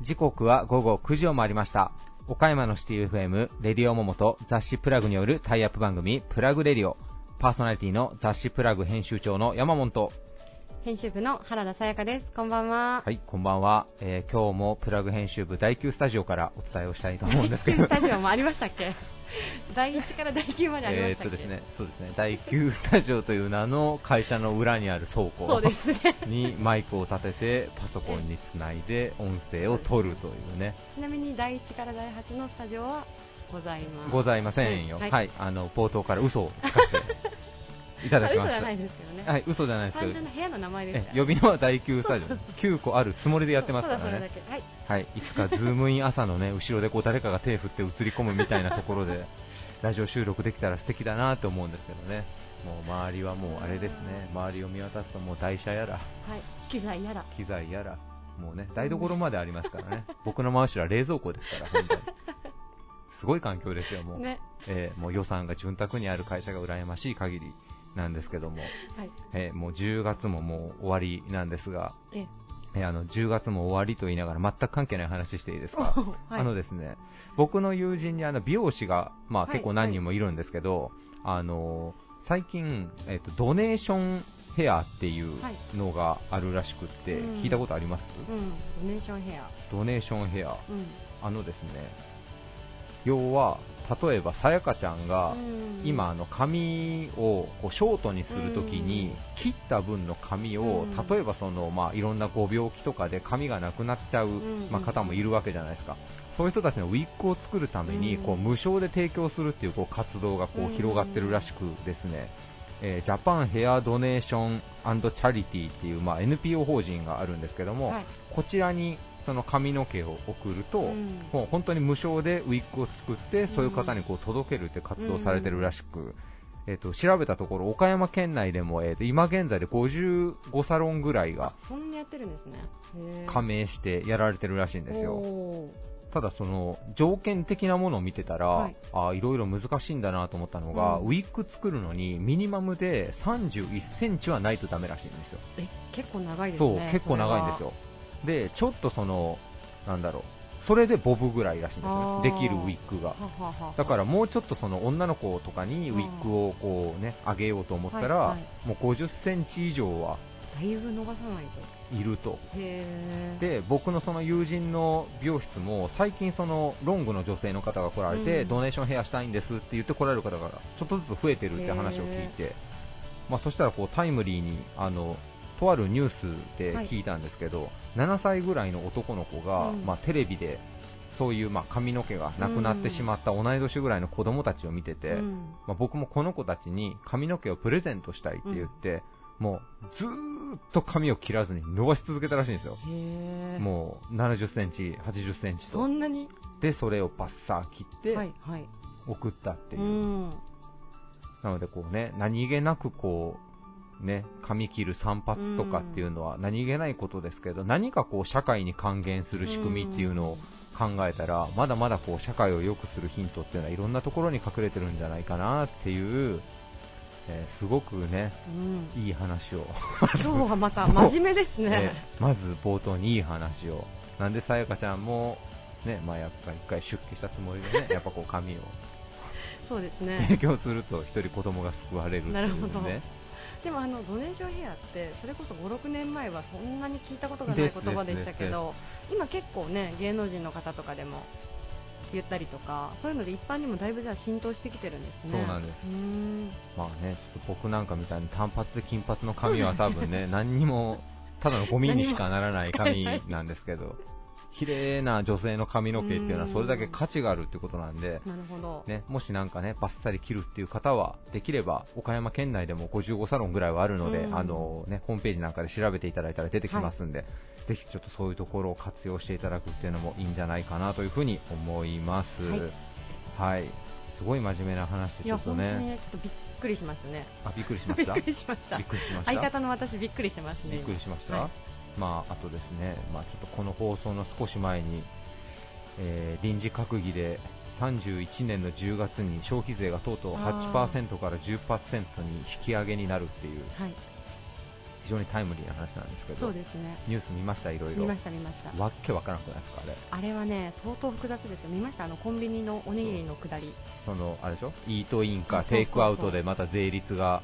時刻は午後9時を回りました。岡山のシティ FM レディオモモと雑誌プラグによるタイアップ番組プラグレディオ。パーソナリティの雑誌プラグ編集長の山本。と編集部の原田さやかです。こんばんは。はいこんばんは、えー、今日もプラグ編集部第9スタジオからお伝えをしたいと思うんですけど。スタジオもありましたっけ？第1から第9までありましたっけ、えー、とですね、そうですね。第9スタジオという名の会社の裏にある倉庫にマイクを立ててパソコンにつないで音声を取るというね。ちなみに第1から第8のスタジオはございますございませんよ、はい、はい、あの冒頭から嘘をつかせて いただきました。嘘じゃないですけどね。はい、嘘じゃないですけど。単純な部屋の名前です呼び名は第9スタジオ。9個あるつもりでやってますからね。はい。はい、いつかズームイン朝のね、後ろでこう誰かが手振って映り込むみたいなところで、ラジオ収録できたら素敵だなと思うんですけどね。もう周りはもうあれですね、周りを見渡すともう台車やら、はい、機材やら、機材やら、もうね、台所までありますからね。僕の真後ろは冷蔵庫ですから、本当に。すごい環境ですよ、もう。ね、えー、もう予算が潤沢にある会社が羨ましい限りなんですけども、はい。えー、もう10月ももう終わりなんですが、え。えあの10月も終わりと言いながら全く関係ない話していいですか、はい、あのですね僕の友人にあの美容師が、まあ、結構何人もいるんですけど、はい、あの最近、えーと、ドネーションヘアっていうのがあるらしくって、聞いたことあります、うん、ドネーションヘア。ドネーションヘア、うん、あのですね要は例えばさやかちゃんが今あの髪をこうショートにするときに切った分の髪を例えばそのまあいろんなご病気とかで髪がなくなっちゃうまあ方もいるわけじゃないですか。そういう人たちのウィッグを作るためにこう無償で提供するっていうこう活動がこう広がってるらしくですね。えー、ジャパンヘアドネーションチャリティっていう、まあ、NPO 法人があるんですけども、はい、こちらにその髪の毛を送ると、うん、もう本当に無償でウィッグを作ってそういう方にこう届けるって活動されてるらしく、うん、えーと、調べたところ岡山県内でも、えーと、今現在で55サロンぐらいが加盟してやられてるらしいんですよ。ただその条件的なものを見てたら、はい、あいろいろ難しいんだなと思ったのが、うん、ウィッグ作るのにミニマムで31センチはないとダメらしいんですよ。え結構長いですね。そう結構長いんですよ。でちょっとそのなんだろうそれでボブぐらいらしいんですよね、できるウィッグが。だからもうちょっとその女の子とかにウィッグをこうね上げようと思ったら、はいはい、もう50センチ以上はだいぶ伸ばさないと。いると。で僕のその友人の美容室も最近そのロングの女性の方が来られて、うん、ドネーションヘアしたいんですって言って来られる方がちょっとずつ増えてるって話を聞いて、まあ、そしたらこうタイムリーにあのとあるニュースで聞いたんですけど、はい、7歳ぐらいの男の子が、うん、まあ、テレビでそういうまあ髪の毛がなくなってしまった同い年ぐらいの子供たちを見てて、うん、まあ、僕もこの子たちに髪の毛をプレゼントしたいって言って、うん、もうずーっと髪を切らずに伸ばし続けたらしいんですよ。もう70センチ、80センチと。そんなに？で、それをバッサー切って、送ったっていう。なのでこうね、何気なくこう、ね、髪切る散髪とかっていうのは何気ないことですけど、何かこう社会に還元する仕組みっていうのを考えたら、まだまだこう社会を良くするヒントっていうのはいろんなところに隠れてるんじゃないかなっていう、えー、すごくね、うん、いい話を。今日はまた真面目ですね、えー、まず冒頭にいい話を。なんでさやかちゃんもね、まあ、やっぱり一回出家したつもりでね やっぱこう髪をそうですね。提供すると一人子供が救われるっていうね。なるほどでもあのドネーションヘアってそれこそ5、6年前はそんなに聞いたことがない言葉でしたけど今結構ね芸能人の方とかでも言ったりとかそういうので一般にもだいぶじゃ浸透してきてるんですね。そうなんです。まあねちょっと僕なんかみたいに単発で金髪の髪は多分ね 何にもただのゴミにしかならない髪なんですけど綺麗な女性の髪の毛っていうのはそれだけ価値があるってことなんで、なるほどね、もしなんかねバッサリ切るっていう方はできれば岡山県内でも55サロンぐらいはあるので、あのね、ホームページなんかで調べていただいたら出てきますんで、はい、ぜひちょっとそういうところを活用していただくっていうのもいいんじゃないかなというふうに思います。はい、はいすごい真面目な話でちょっとね。ねちょっとびっくりしましたね。あ、びっくりしました。びっくりしました。びっくりしました。相方の私びっくりしてますね。びっくりしました。はいまあ、あとですね、まあ、ちょっとこの放送の少し前に、えー臨時閣議で31年の10月に消費税がとうとう8%から10%に引き上げになるっていうはい。非常にタイムリーな話なんですけどそうですね。ニュース見ました？いろいろ。見ました見ました。わっけわからなくないですか？あれ。あれはね相当複雑ですよ。見ました？あのコンビニのおにぎりのくだり。そのあれでしょ？イートインかテイクアウトでまた税率が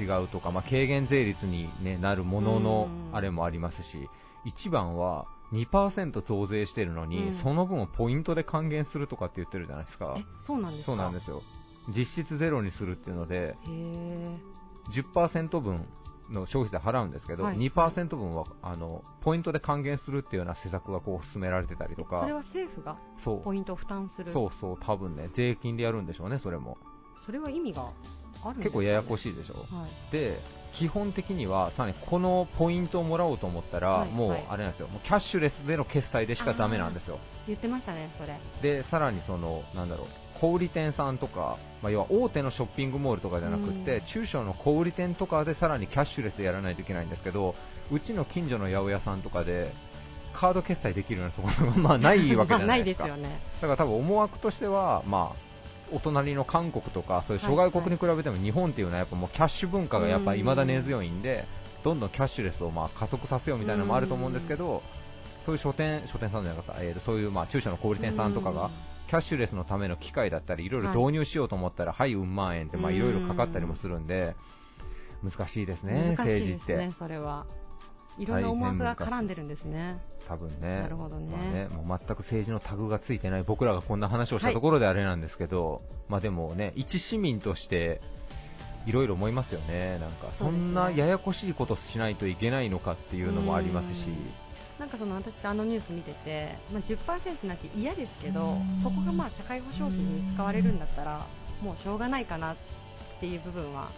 違うとか、まあ、軽減税率に、ね、なるもののうん。あれもありますし、一番は2%増税してるのに、うん。その分をポイントで還元するとかって言ってるじゃないですか。え、そうなんですか？そうなんですよ、実質ゼロにするっていうので、へえ10%分の消費税払うんですけど、はい。2%分はあのポイントで還元するっていうような施策がこう進められてたりとか。それ、は政府がポイントを負担する。そうそう、多分ね、税金でやるんでしょうね、それも。それは意味があるね。結構ややこしいでしょ。はい。で基本的にはさらにこのポイントをもらおうと思ったら、はいもうはい。あれなんですよ。もうキャッシュレスでの決済でしかダメなんですよ。言ってましたねそれ。でさらにそのなんだろう小売店さんとか、まあ、要は大手のショッピングモールとかじゃなくって、うん。中小の小売店とかでさらにキャッシュレスでやらないといけないんですけどうちの近所の八百屋さんとかでカード決済できるようなところがまあ ないわけじゃないですか。ですよね。だから多分思惑としては、まあ、お隣の韓国とかそういう諸外国に比べても日本っていうのはやっぱもうキャッシュ文化がやっぱ未だ根強いんでどんどんキャッシュレスをまあ加速させようみたいなのもあると思うんですけどそういう書店書店さんじゃなかった、えーそういうまあ中小の小売店さんとかがキャッシュレスのための機械だったりい。ろいろ導入しようと思ったらはい、うん万円ってまあいろいろかかったりもするんで難しいですね、政治って。それは。いろんな思惑が絡んでるんですね。多分ね。なるほどね。まあねもう全く政治のタグがついてない僕らがこんな話をしたところであれなんですけど、まあでもね一市民としていろいろ思いますよね、なんかそんなややこしいことしないといけないのかっていうのもありますし、なんかその私あのニュース見てて、まあ、10%なんて嫌ですけどそこがまあ社会保障費に使われるんだったらもうしょうがないかなっていう部分は。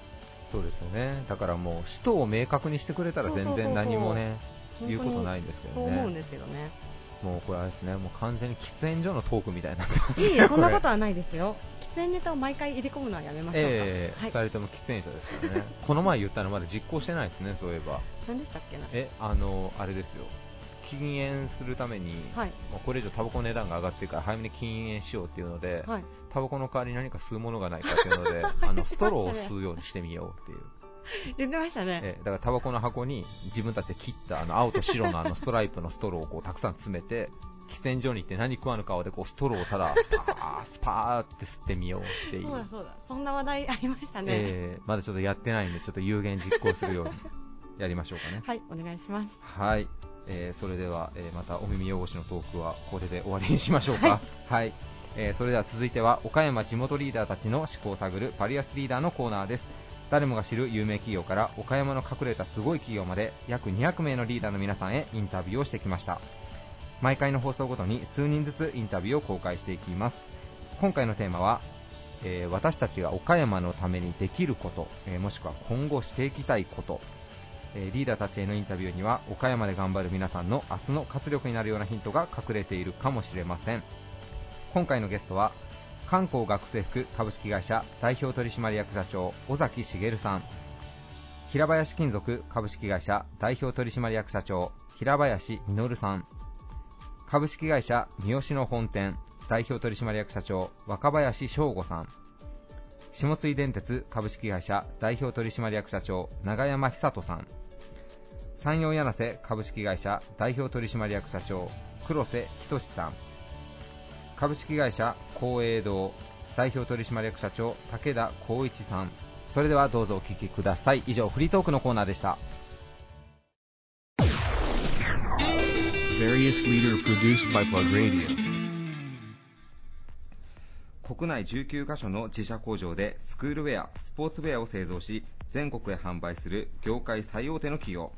そうですよね、だからもう使途を明確にしてくれたら全然何もね言うことないんですけどそう思うんね、ですけどね。もうこれあれですね、もう完全に喫煙所のトークみたいになってますいいえそんなことははないですよ。喫煙ネタを毎回入れ込むのはやめましょうか、ええはい。2人とも喫煙者ですからね、この前言ったのまだ実行してないですね、そういえば。何でしたっけな。え、あの、あれですよ。禁煙するために、はい。もうこれ以上タバコの値段が上がってるから早めに禁煙しようっていうので、はい。タバコの代わりに何か吸うものがないかっていうので、あのストローを吸うようにしてみようっていう。言ってましたね。えだからタバコの箱に自分たちで切ったあの青と白のあの ストライプのストローをこうたくさん詰めて、喫煙所に行って何食わぬ顔でこうストローをただスパースパーって吸ってみようっていう。そうだそうだ。そんな話題ありましたね、えーまだちょっとやってないんで、ちょっと有言実行するようにやりましょうかね。はいお願いします。はい、えーそれでは、えーまたお耳汚しのトークはこれで終わりにしましょうか。はい、えーそれでは続いては岡山地元リーダーたちの思考を探るパリアスリーダーのコーナーです。誰もが知る有名企業から岡山の隠れたすごい企業まで約200名のリーダーの皆さんへインタビューをしてきました。毎回の放送ごとに数人ずつインタビューを公開していきます。今回のテーマは、えー私たちが岡山のためにできること、えーもしくは今後していきたいこと、えリーダーたちへのインタビューには岡山で頑張る皆さんの明日の活力になるようなヒントが隠れているかもしれません。今回のゲストは観光学生服株式会社代表取締役社長尾崎茂さん。平林金属株式会社代表取締役社長平林実さん。株式会社三好の本店代表取締役社長若林翔吾さん。下津井電鉄株式会社代表取締役社長永山久人さん。山陽柳瀬株式会社代表取締役社長黒瀬仁さん。株式会社光栄堂代表取締役社長武田光一さん。それではどうぞお聞きください。以上フリートークのコーナーでした.国内19カ所の自社工場でスクールウェア、スポーツウェアを製造し全国へ販売する業界最大手の企業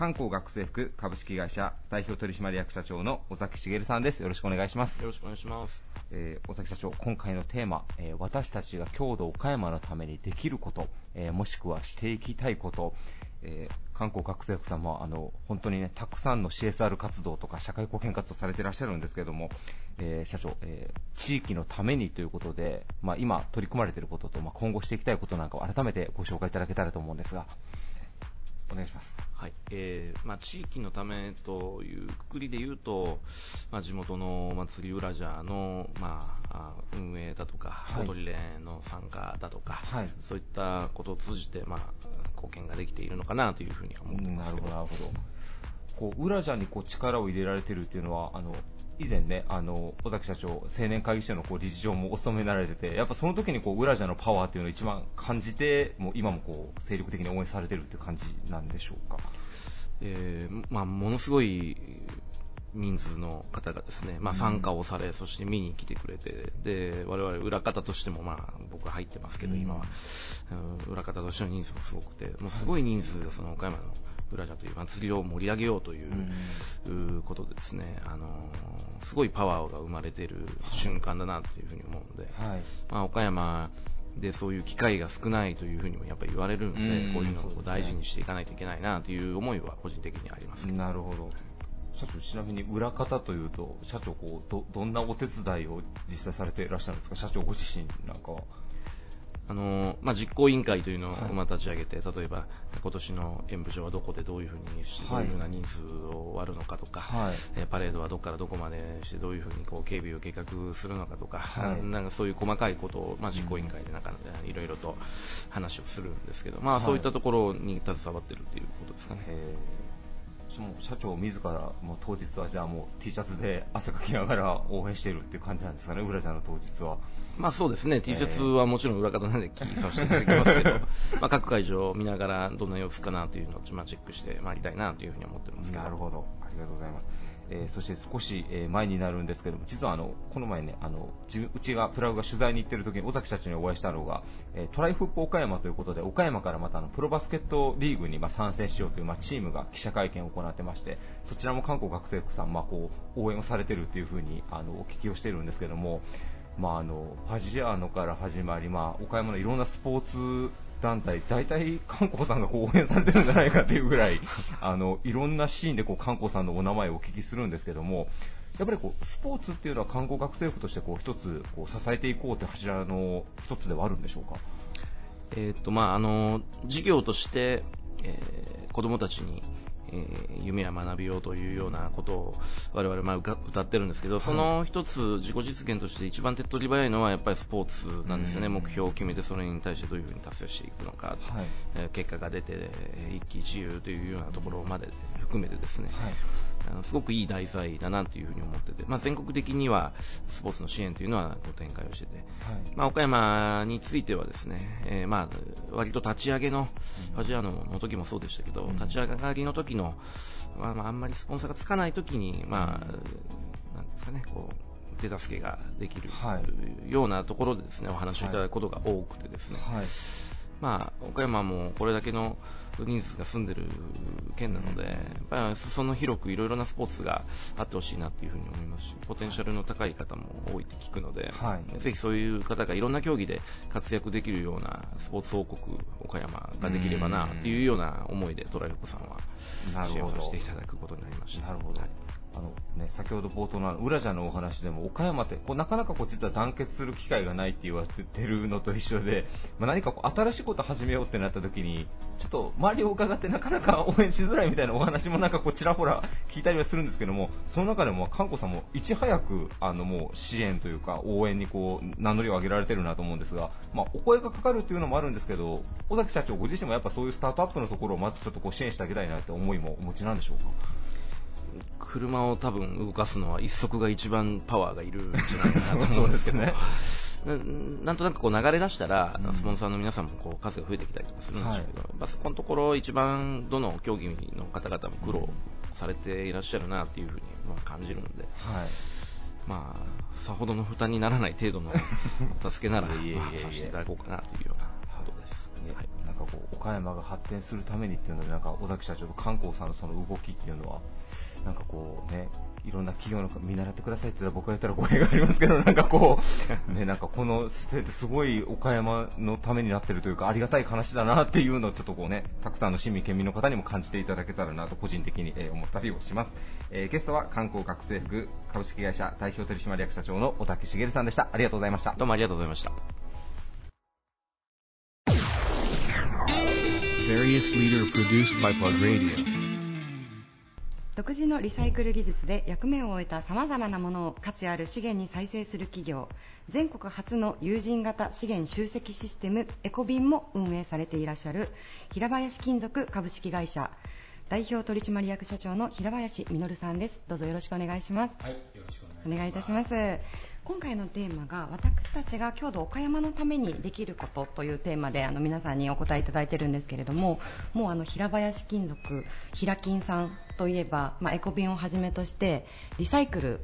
観光学生服株式会社代表取締役社長の尾崎茂さんですよろしくお願いしますよろしくお願いします。えー尾崎社長、今回のテーマ、えー私たちが郷土岡山のためにできること、えーもしくはしていきたいこと、えー観光学生服さんもあの本当にねたくさんの CSR 活動とか社会貢献活動されていらっしゃるんですけども、えー社長、えー地域のためにということで、まあ、今取り組まれていることと、まあ、今後していきたいことなんかを改めてご紹介いただけたらと思うんですが。お願いします。はいえーまあ、地域のためというくくりで言うと、まあ、地元のお祭り浦社の、まあ、運営だとか、はい、踊り連の参加だとか、はい、そういったことを通じて、まあ、貢献ができているのかなというふうに思ってますけど。なるほどこう浦社にこう力を入れられているというのはあの以前ね、あの尾崎社長、青年会議所のこう理事長もお務めになられてて、やっぱその時にこう裏社のパワーっていうのを一番感じて、もう今もこう精力的に応援されてるって感じなんでしょうか？えーまあ、ものすごい人数の方がですね、まあ、参加をされ、うん、そして見に来てくれて、で我々裏方としても、まあ、僕は入ってますけど、今は、うん、裏方としての人数もすごくて、もうすごい人数がその岡山の裏社という祭りを盛り上げようという,、ことでですね、あのすごいパワーが生まれている瞬間だなというふうに思うので、はい、まあ、岡山でそういう機会が少ないというふうにもやっぱり言われるので、うこういうのを大事にしていかないといけないなという思いは個人的にあります。なるほど。社長、ちなみに裏方というと、社長こうど、どんなお手伝いを実際されていらっしゃるんですか、社長ご自身なんかは。あのまあ、実行委員会というのをま立ち上げて、はい、例えば今年の演舞場はどこでどういうふうにして、どういうふうな人数を割るのかとか、はい、パレードはどこからどこまでしてどういうふうにこう警備を計画するのかとか、はい、なんかそういう細かいことを、まあ、実行委員会でなんか、いろいろと話をするんですけど、まあ、そういったところに携わっているということですかね。も社長自らもう当日はじゃあもう T シャツで汗かきながら応援しているっていう感じなんですかね、浦ちゃんの当日は。まあそうですね、T シャツはもちろん裏方なんで気にさせていただきますけど、まあ各会場を見ながらどんな様子かなというのをチェックしてまいりたいなというふうに思ってますなるほど、ありがとうございます。えー、そして少し、前になるんですけども、実はあのこの前ね、あのうちがプラグが取材に行ってる時に尾崎社長にお会いしたのが、えトライフップ岡山ということで、岡山からまたあのプロバスケットリーグにま参戦しようというまチームが記者会見を行ってまして、そちらも韓国学生服さん、ま、こう応援をされてるというふうにあのお聞きをしているんですけども、まあ、あのパジアーノから始まり、まあ、岡山のいろんなスポーツ団体、大体、観光さんがこう応援されてるんじゃないかというぐらい、あのいろんなシーンでこう観光さんのお名前をお聞きするんですけども、やっぱりこうスポーツっていうのは観光学生服としてこう一つこう支えていこうという柱の一つではあるんでしょうか？えーとまあ、あの事業として、えー、子供たちにえー、夢や学びようというようなことを我々まあ歌ってるんですけど、その一つ自己実現として一番手っ取り早いのはやっぱりスポーツなんですよね、目標を決めてそれに対してどういうふうに達成していくのか、はい、えー、結果が出て一喜一憂というようなところまで含めてですね、はいあのすごくいい題材だなというふうに思ってて、まあ、全国的にはスポーツの支援というのはご展開をしてて、はい。まあ、岡山についてはですね、えー、まあ割と立ち上げの、ファジアーノの時もそうでしたけど、うん、立ち上がりの時の、まあ、あんまりスポンサーがつかない時に、まあ、なんですかね、こう手助けができる、はい、ようなところでですねお話をいただくことが多くてですね、はいまあ、岡山もこれだけの人数が住んでる県なので、やっぱり裾野広くいろいろなスポーツがあってほしいなというふうに思いますし、ポテンシャルの高い方も多いって聞くので、はい、ぜひそういう方がいろんな競技で活躍できるようなスポーツ王国、岡山ができればなというような思いでトライフコさんは支援させていただくことになりました。なるほど、はいあのね、先ほど冒頭の裏じゃのお話でも岡山ってこうなかなかこう実は団結する機会がないって言われてるのと一緒で、まあ、何かこう新しいことを始めようってなった時にちょっと周りを伺ってなかなか 応援しづらいみたいなお話もなんかこうちらほら聞いたりはするんですけどもその中でも韓子さんもいち早くあのもう支援というか応援にこう名乗りを上げられてるなと思うんですが、まあ、お声がかかるというのもあるんですけど尾崎社長ご自身もやっぱそういうスタートアップのところをまずちょっとこう支援してあげたいなって思いもお持ちなんでしょうか？車を多分動かすのは一足が一番パワーがいるんじゃないかなと思うんですけど。ね。なんとなくこう流れ出したら、スポンサーの皆さんもこう数が増えてきたりとかするんでしょうけど、はい、そこのところ一番どの競技の方々も苦労されていらっしゃるなというふうに感じるので、はい、まあ、さほどの負担にならない程度の助けなら、まあ、させて。いただこうかなというようなことです。はい、なんかこう岡山が発展するためにっていうのでなんか小崎社長と観光さんのその動きっていうのはなんかこうね、いろんな企業の見習ってくださいって言ったら僕が言ったら語弊がありますけど、なんかこう、ね、なんかこの姿勢ってすごい岡山のためになってるというか、ありがたい話だなっていうのをちょっとこうね、たくさんの市民、県民の方にも感じていただけたらなと個人的に思ったりをします。えー、ゲストは観光学生服株式会社代表取締役社長の尾崎茂さんでした。ありがとうございました。どうもありがとうございました。独自のリサイクル技術で役目を終えたさまざまなものを価値ある資源に再生する企業。全国初の有人型資源集積システムエコビンも運営されていらっしゃる平林金属株式会社。代表取締役社長の平林実さんです。どうぞよろしくお願いします。はいよろしくお願いいたします今回のテーマが私たちが郷土岡山のためにできることというテーマであの皆さんにお答えいただいているんですけれどももうあの平林金属平金さんといえば、まあ、エコビンをはじめとしてリサイクル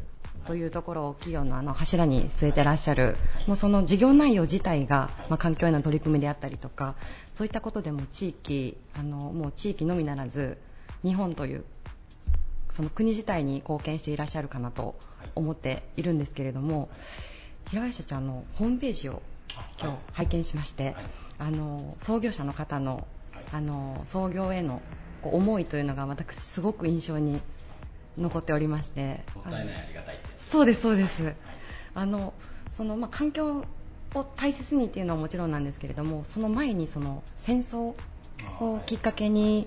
というところを企業のあの柱に据えてらっしゃるもうその事業内容自体が、まあ、環境への取り組みであったりとかそういったことでも地域あのもう地域のみならず日本というその国自体に貢献していらっしゃるかなと思っているんですけれども、平林社長のホームページを今日拝見しまして、あの創業者の方のあの創業への思いというのが私すごく印象に残っておりまして。もったいないありがたいそうですそうです、あのそのまあ、環境を大切にっていうのはもちろんなんですけれどもその前にその戦争をきっかけに、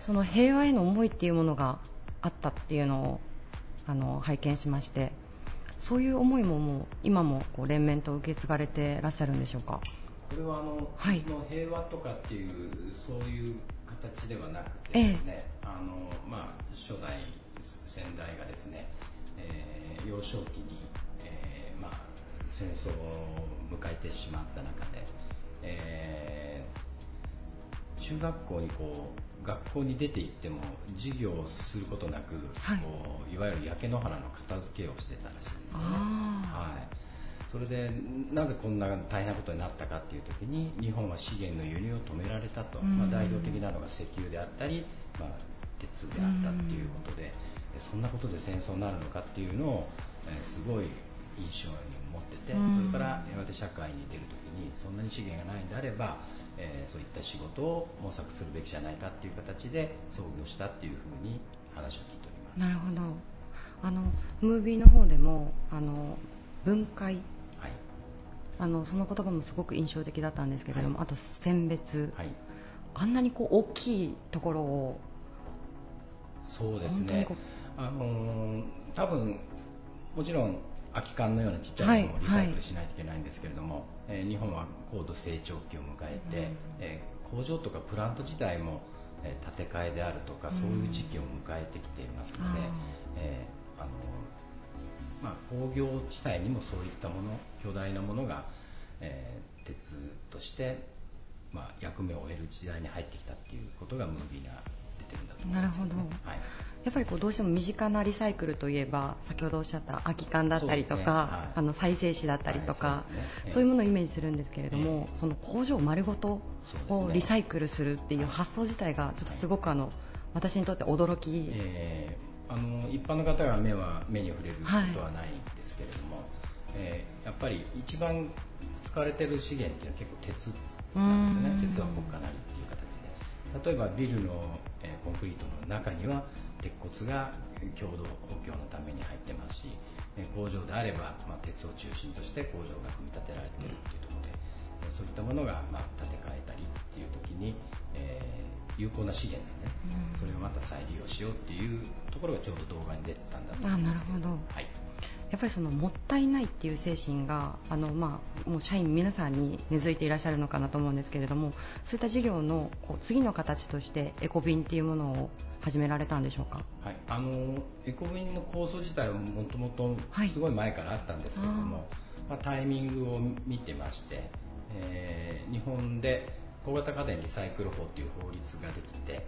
その平和への思いっていうものがあったっていうのをあの拝見しましてそういう思いももう今もこう連綿と受け継がれてらっしゃるんでしょうか？これはあの、はい、の平和とかっていうそういう形ではなくてですね、ええ、あのまあ、初代先代がですね、えー、幼少期に、えー、まあ、戦争を迎えてしまった中で、えー、中学校にこう学校に出て行っても授業をすることなく、はい、こういわゆる焼け野原の片付けをしてたらしいんですよね。はい、それでなぜこんな大変なことになったかっていう時に日本は資源の輸入を止められたと、まあ、代表的なのが石油であったり、まあ、鉄であったっていうことでそんなことで戦争になるのかっていうのを、えー、すごい印象に持っててそれから私社会に出る時にそんなに資源がないんであればえー、そういった仕事を模索するべきじゃないかっていう形で創業したっていうふうに話を聞いております。なるほど。あのムービーの方でもあの分解、はい、あのその言葉もすごく印象的だったんですけれども、はい、あと選別、はい、あんなにこう大きいところを。そうですね。あのー、多分もちろん空き缶のようなちっちゃいものをリサイクルしないといけないんですけれども、えー、日本は高度成長期を迎えて、うん、えー、工場とかプラント自体も、えー、建て替えであるとか、そういう時期を迎えてきていますので、うん、えー、あのまあ、工業地帯にもそういったもの巨大なものが、えー、鉄として、まあ、役目を終える時代に入ってきたっていうことがムービーが出てるんだと思います、ね、なるほど、はいやっぱりこうどうしても身近なリサイクルといえば先ほどおっしゃった空き缶だったりとか、ね。はい、あの再生紙だったりとか、はいそうね、そういうものをイメージするんですけれども、えー、その工場丸ごとをリサイクルするっていう発想自体がちょっとすごくあの、私にとって驚き、えー、あの一般の方が目は目に触れることはないんですけれども、はい、えー、やっぱり一番使われている資源っていうのは結構鉄なんですね。鉄は国家なりっていう形で。例えばビルの、えー、コンクリートの中には鉄骨が共同補強のために入ってますし工場であれば、まあ、鉄を中心として工場が組み立てられているというところでそういったものが、まあ、建て替えたりっていう時に、えー、有効な資源なので、ね、それをまた再利用しようっていうところがちょうど動画に出てたんだと思いますけど。あなるほど。はいやっぱりそのもったいないっていう精神があの、まあ、もう社員皆さんに根付いていらっしゃるのかなと思うんですけれどもそういった事業のこう次の形としてエコビンっていうものを始められたんでしょうか、はい、あのエコビンの構想自体はもともとすごい前からあったんですけれども、はい、まあ、タイミングを見てまして、えー、日本で小型家電リサイクル法という法律ができて、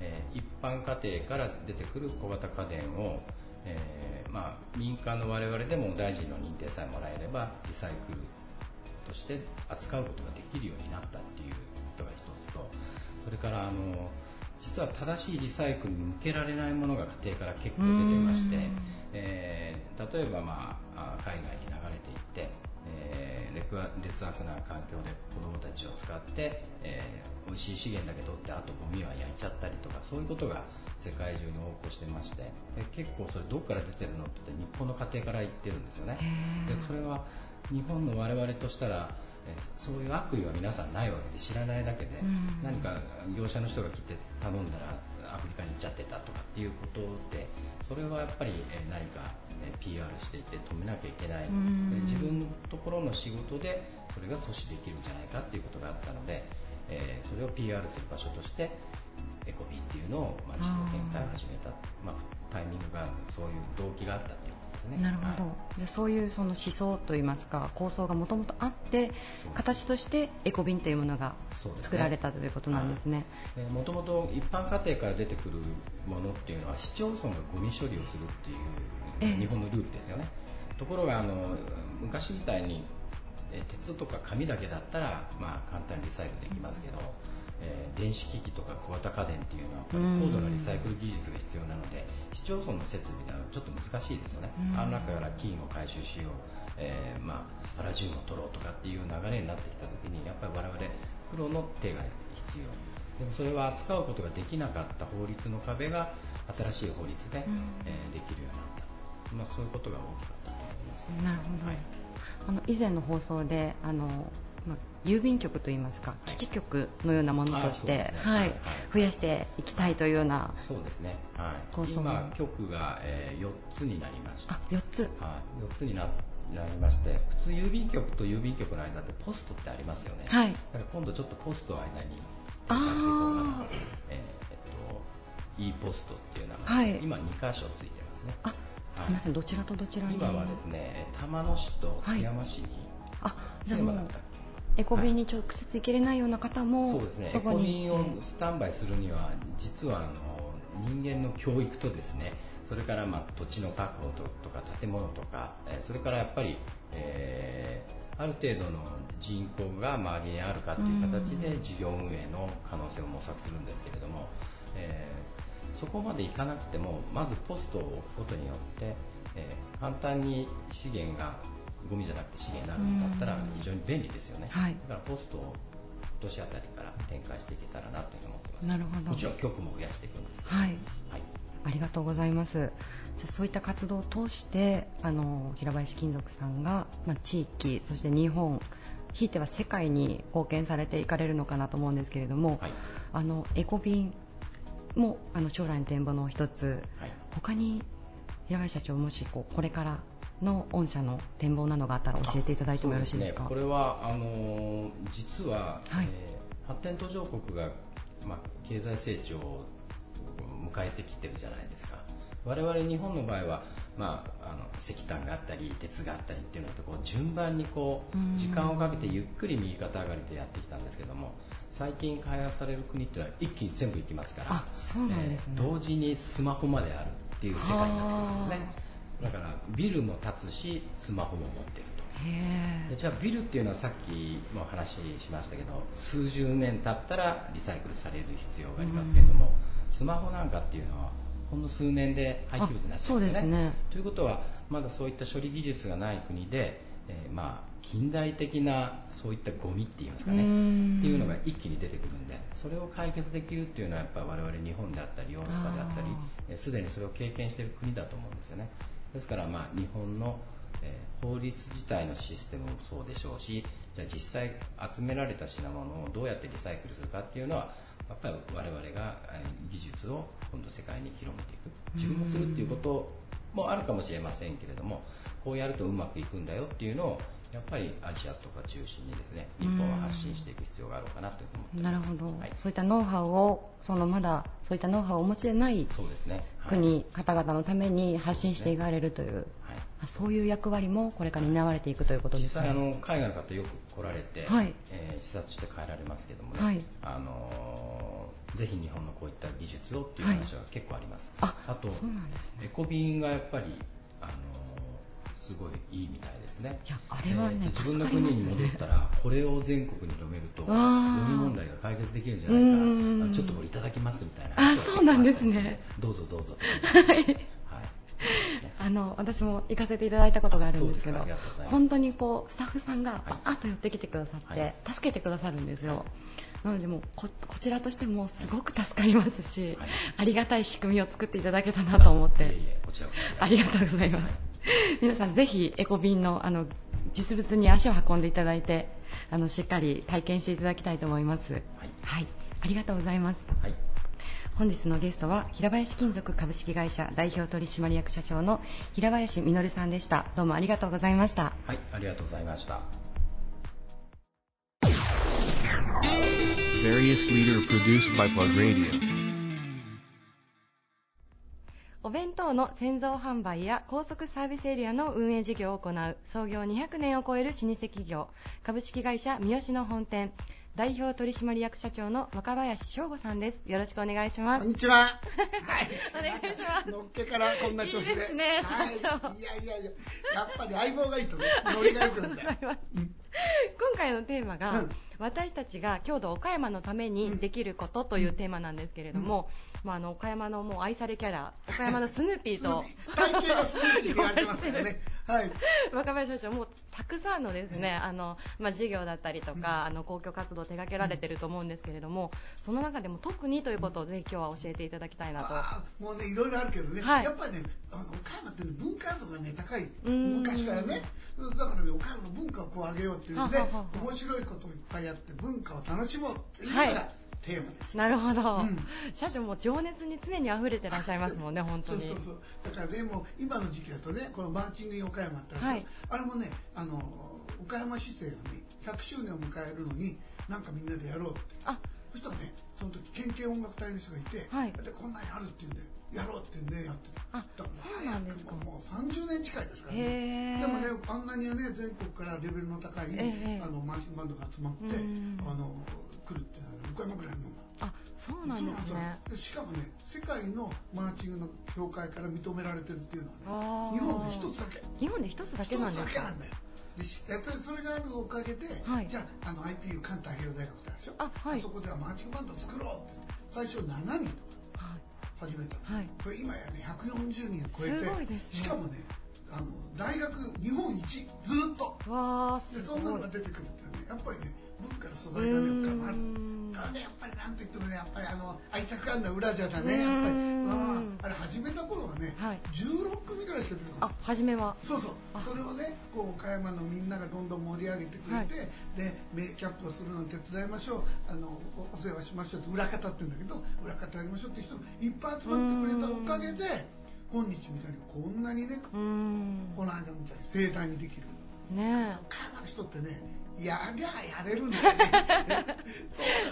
えー、一般家庭から出てくる小型家電をえー、まあ、民間の我々でも大臣の認定さえもらえればリサイクルとして扱うことができるようになったっていうことが一つとそれからあの実は正しいリサイクルに向けられないものが家庭から結構出てまして、えー、例えば、まあ、海外に流れていって、えー、劣悪な環境で子どもたちを使って、えー、美味しい資源だけ取ってあとゴミは焼いちゃったりとかそういうことが世界中に横行してましてで結構それどこから出てるのって日本の家庭から言ってるんですよね。でそれは日本の我々としたらそういう悪意は皆さんないわけで知らないだけで、何か行動車の人が来て頼んだらアフリカに行っちゃってたとかっていうことでそれはやっぱり何か PR していて止めなきゃいけない。自分のところの仕事でそれが阻止できるんじゃないかっていうことがあったので、えー、それを PR する場所としてエコビーっていうのを、まあ、事業展開を始めた、まあ、タイミングがそういう動機があったっていうことですね。なるほど、はい、じゃそういうその思想といいますか構想がもともとあって形としてエコビンというものが作られたということなんですね。もともと一般家庭から出てくるものっていうのは市町村がゴミ処理をするっていう日本のルールですよね、ところがあの昔みたいに鉄とか紙だけだったら、まあ、簡単にリサイクルできますけど、えー、電子機器とか小型家電っていうのはやっぱり高度なリサイクル技術が必要なので、市町村の設備がちょっと難しいですよね、あの中から金を回収しよう、えー、まあ、パラジウムを取ろうとかっていう流れになってきた時にやっぱり我々プロの手が必要。でもそれは扱うことができなかった法律の壁が新しい法律で、えー、できるようになった、まあ、そういうことが大きかったと思います、なるほど、はい、あの以前の放送であのまあ、郵便局といいますか、基地局のようなものとして、ね、はい、はい、増やしていきたいというようなそうですね、はい、今、局が、えー、4つになりました。あ4つ、はい、4つにななりまして普通郵便局と郵便局の間ってポストってありますよね、はい、だから今度ちょっとポストを間に展開していこうかなえー、えっと e ポストっていうのは、はい、今2箇所ついてますね。あすみません、どちらとどちらに？今はですね玉野市と津山市に、あじゃあもうエコビンに直接行けれないような方も、そうですね。エコビンをスタンバイするには実はあの人間の教育とですねそれからまあ土地の確保とか建物とかそれからやっぱり、えー、ある程度の人口が周りにあるかという形で事業運営の可能性を模索するんですけれども、えー、そこまでいかなくてもまずポストを置くことによって、えー、簡単に資源がゴミじゃなくて資源になるんだったら非常に便利ですよね、はい、だからポストを今年あたりから展開していけたらなというふうに思ってます。なるほど。もちろん局も増やしていくんですけど、はい、はい、ありがとうございます。じゃそういった活動を通してあの平林金属さんが、まあ、地域そして日本ひいては世界に貢献されていかれるのかなと思うんですけれども、はい、あのエコビンもあの将来の展望の一つ、はい、他に平林社長もしこうこれからの御社の展望などがあったら教えていただいてもよろしいですか、ね、これはあの実は、はい、えー、発展途上国が、まあ、経済成長を迎えてきてるじゃないですか。我々日本の場合は、まあ、あの石炭があったり鉄があったりっていうのとこう順番にこう時間をかけてゆっくり右肩上がりでやってきたんですけども最近開発される国っていうのは一気に全部行きますからあそうなんですね、えー、同時にスマホまであるっていう世界になってくるんですね。だからビルも建つしスマホも持ってると。でじゃあビルっていうのはさっきも話しましたけど数十年経ったらリサイクルされる必要がありますけれども、スマホなんかっていうのはほんの数年で廃棄物になっちゃうんですね。ねということはまだそういった処理技術がない国で、えー、まあ近代的なそういったゴミって言いますかねっていうのが一気に出てくるんでそれを解決できるっていうのはやっぱり我々日本であったりヨーロッパであったりすで、にそれを経験している国だと思うんですよね。ですから、まあ、日本の、えー、法律自体のシステムもそうでしょうしじゃあ実際集められた品物をどうやってリサイクルするかっていうのはやっぱり我々が技術を今度世界に広めていく。自分もするっていうこともあるかもしれませんけれどもこうやるとうまくいくんだよっていうのをやっぱりアジアとか中心にですね日本は発信していく必要があるかなと思ってなるほど、はい、そういったノウハウをそのまだそういったノウハウをお持ちでないそうですね、国、はい、方々のために発信していかれるという。そうい。う役割もこれから担われていくということですね。実際あの海外の方よく来られて、はい、えー、視察して帰られますけどもね、はい、あのー、ぜひ日本のこういった技術をっていう話は結構あります。はい、ああと、ね、エコビンがやっぱりあのー、すごいいいみたいですね。いやあれはね、えー、自分の国に戻ったら、これを全国に広めるとゴミ問題が解決できるんじゃないか、ちょっとこれいただきますみたいな。あ、そうなんですね。どうぞどうぞ。はい。あの私も行かせていただいたことがあるんですけど本当にこうスタッフさんがバーッと寄ってきてくださって、はい、助けてくださるんですよ、なのでもここちらとしてもすごく助かりますし、はい、ありがたい仕組みを作っていただけたなと思って。ありがとうございます、皆さんぜひエコビンのあの実物に足を運んでいただいてあのしっかり体験していただきたいと思います、はい、はい、ありがとうございます。はい。本日のゲストは平林金属株式会社代表取締役社長の平林実さんでした。どうもありがとうございました。はい、ありがとうございました。various leader produced by Plug Radio. お弁当の製造販売や高速サービスエリアの運営事業を行う創業200年を超える老舗企業株式会社三好の本店代表取締役社長の若林翔吾さんです。よろしくお願いします。こんにちは。はい。お願いします。のっけからこんな調子で。いいですね、社長、はい。いやいやいや、やっぱり相棒がいいとね、ノリが良くなるんだよ。今回のテーマが、うん。私たちが郷土岡山のためにできることというテーマなんですけれども、まあ、あの岡山のもう愛されキャラ岡山のスヌーピーと体型がスヌーピーって言われてますからね。はい、若林社長、もうたくさんのですね、あのまあ、事業だったりとか、あの公共活動を手掛けられてると思うんですけれども、その中でも特にということをぜひ今日は教えていただきたいなと。もうね、いろいろあるけどね、はい、やっぱりね、あの岡山って、ね、文化度がね、高い、昔からね、だからね、岡山の文化をこう上げようっていうので、面白いことをいっぱいやって、文化を楽しもうっていうのが、はい。テーマです。なるほど、うん、社長も情熱に常に溢れてらっしゃいますもんね本当にそうそう。そうだからねもう今の時期だとねこのマーチング岡山ってある、はい、あれもねあの岡山市政がね100周年を迎えるのになんかみんなでやろうって。あ。そしたらねその時県警音楽隊の人がいて、はい、でこんなにあるって言うんでやろうって言うんでやってた。あそうなんですか。もう30年近いですからね。でもねあんなにね全国からレベルの高い、あのマーチングバンドが集まってあの来るっていうのは、ね、岡山ぐらいの。あそうなんですね。しかもね世界のマーチングの協会から認められてるっていうのはね日本で一つだけ。日本で一つだけなんですか。一つだけなんだよ。でそれがあるおかげで、はい、じゃああの IPU 関太平洋大学ってあるでしょ。あ,、はい、あそこではマーチングバンドを作ろうって最初7人とか始めた、はい、これ今やね140人超えてね、しかもねあの大学日本一ずっと。わでそんなのが出てくるってね。やっぱりね文化の素材がね深まるからねやっぱりなんといってもねやっぱりあの愛着あんな裏じゃだねやっぱり。ああれ始めた頃はね、はい、16組ぐらいしか出てこな。いあ初めは。そうそう。それをねこう岡山のみんながどんどん盛り上げてくれて、はい、でメキャップをするの手伝いましょうあのお世話しましょうって裏方って言うんだけど裏方やりましょうって人がいっぱい集まってくれたおかげで今日みたいにこんなにねこの間みたいに盛大にできる。ね岡山の人ってねやりゃやれるんだよね。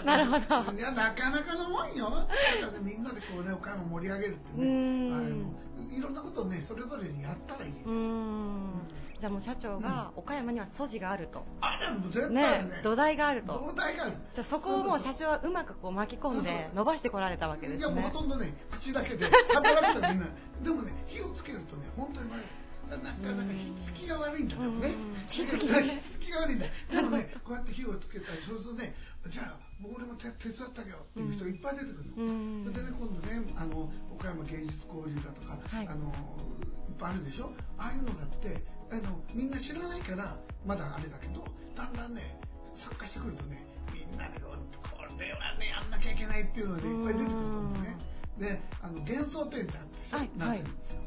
なるほど。いやなかなかのもんよ。だね、みんなでこうね岡山盛り上げるってね。あのい。ろんなことをねそれぞれにやったらいいです。じゃあもう社長が岡山には素地があると、あれも絶対ね。ね土台があると。土台がある。じゃあそこをもう社長はうまくこう巻き込んで伸ばしてこられたわけですね。いやもうほとんどね口だけで働くとみんな。でもね火をつけるとね本当になかなか火つきが悪いんだよね。火つきが悪いんだ。でもね、こうやって火をつけたり、そうするとね、じゃあ、俺も手伝ってあげようっていう人がいっぱい出てくるの。それでね、今度ね、あの、岡山芸術交流だとか、はい、あの、いっぱいあるでしょ？ああいうのだって、あの、みんな知らないから、まだあれだけど、だんだんね、参加してくるとね、みんなでこれはね、やんなきゃいけないっていうのでいっぱい出てくると思うね。で、あの、幻想展ってあってはい、はい、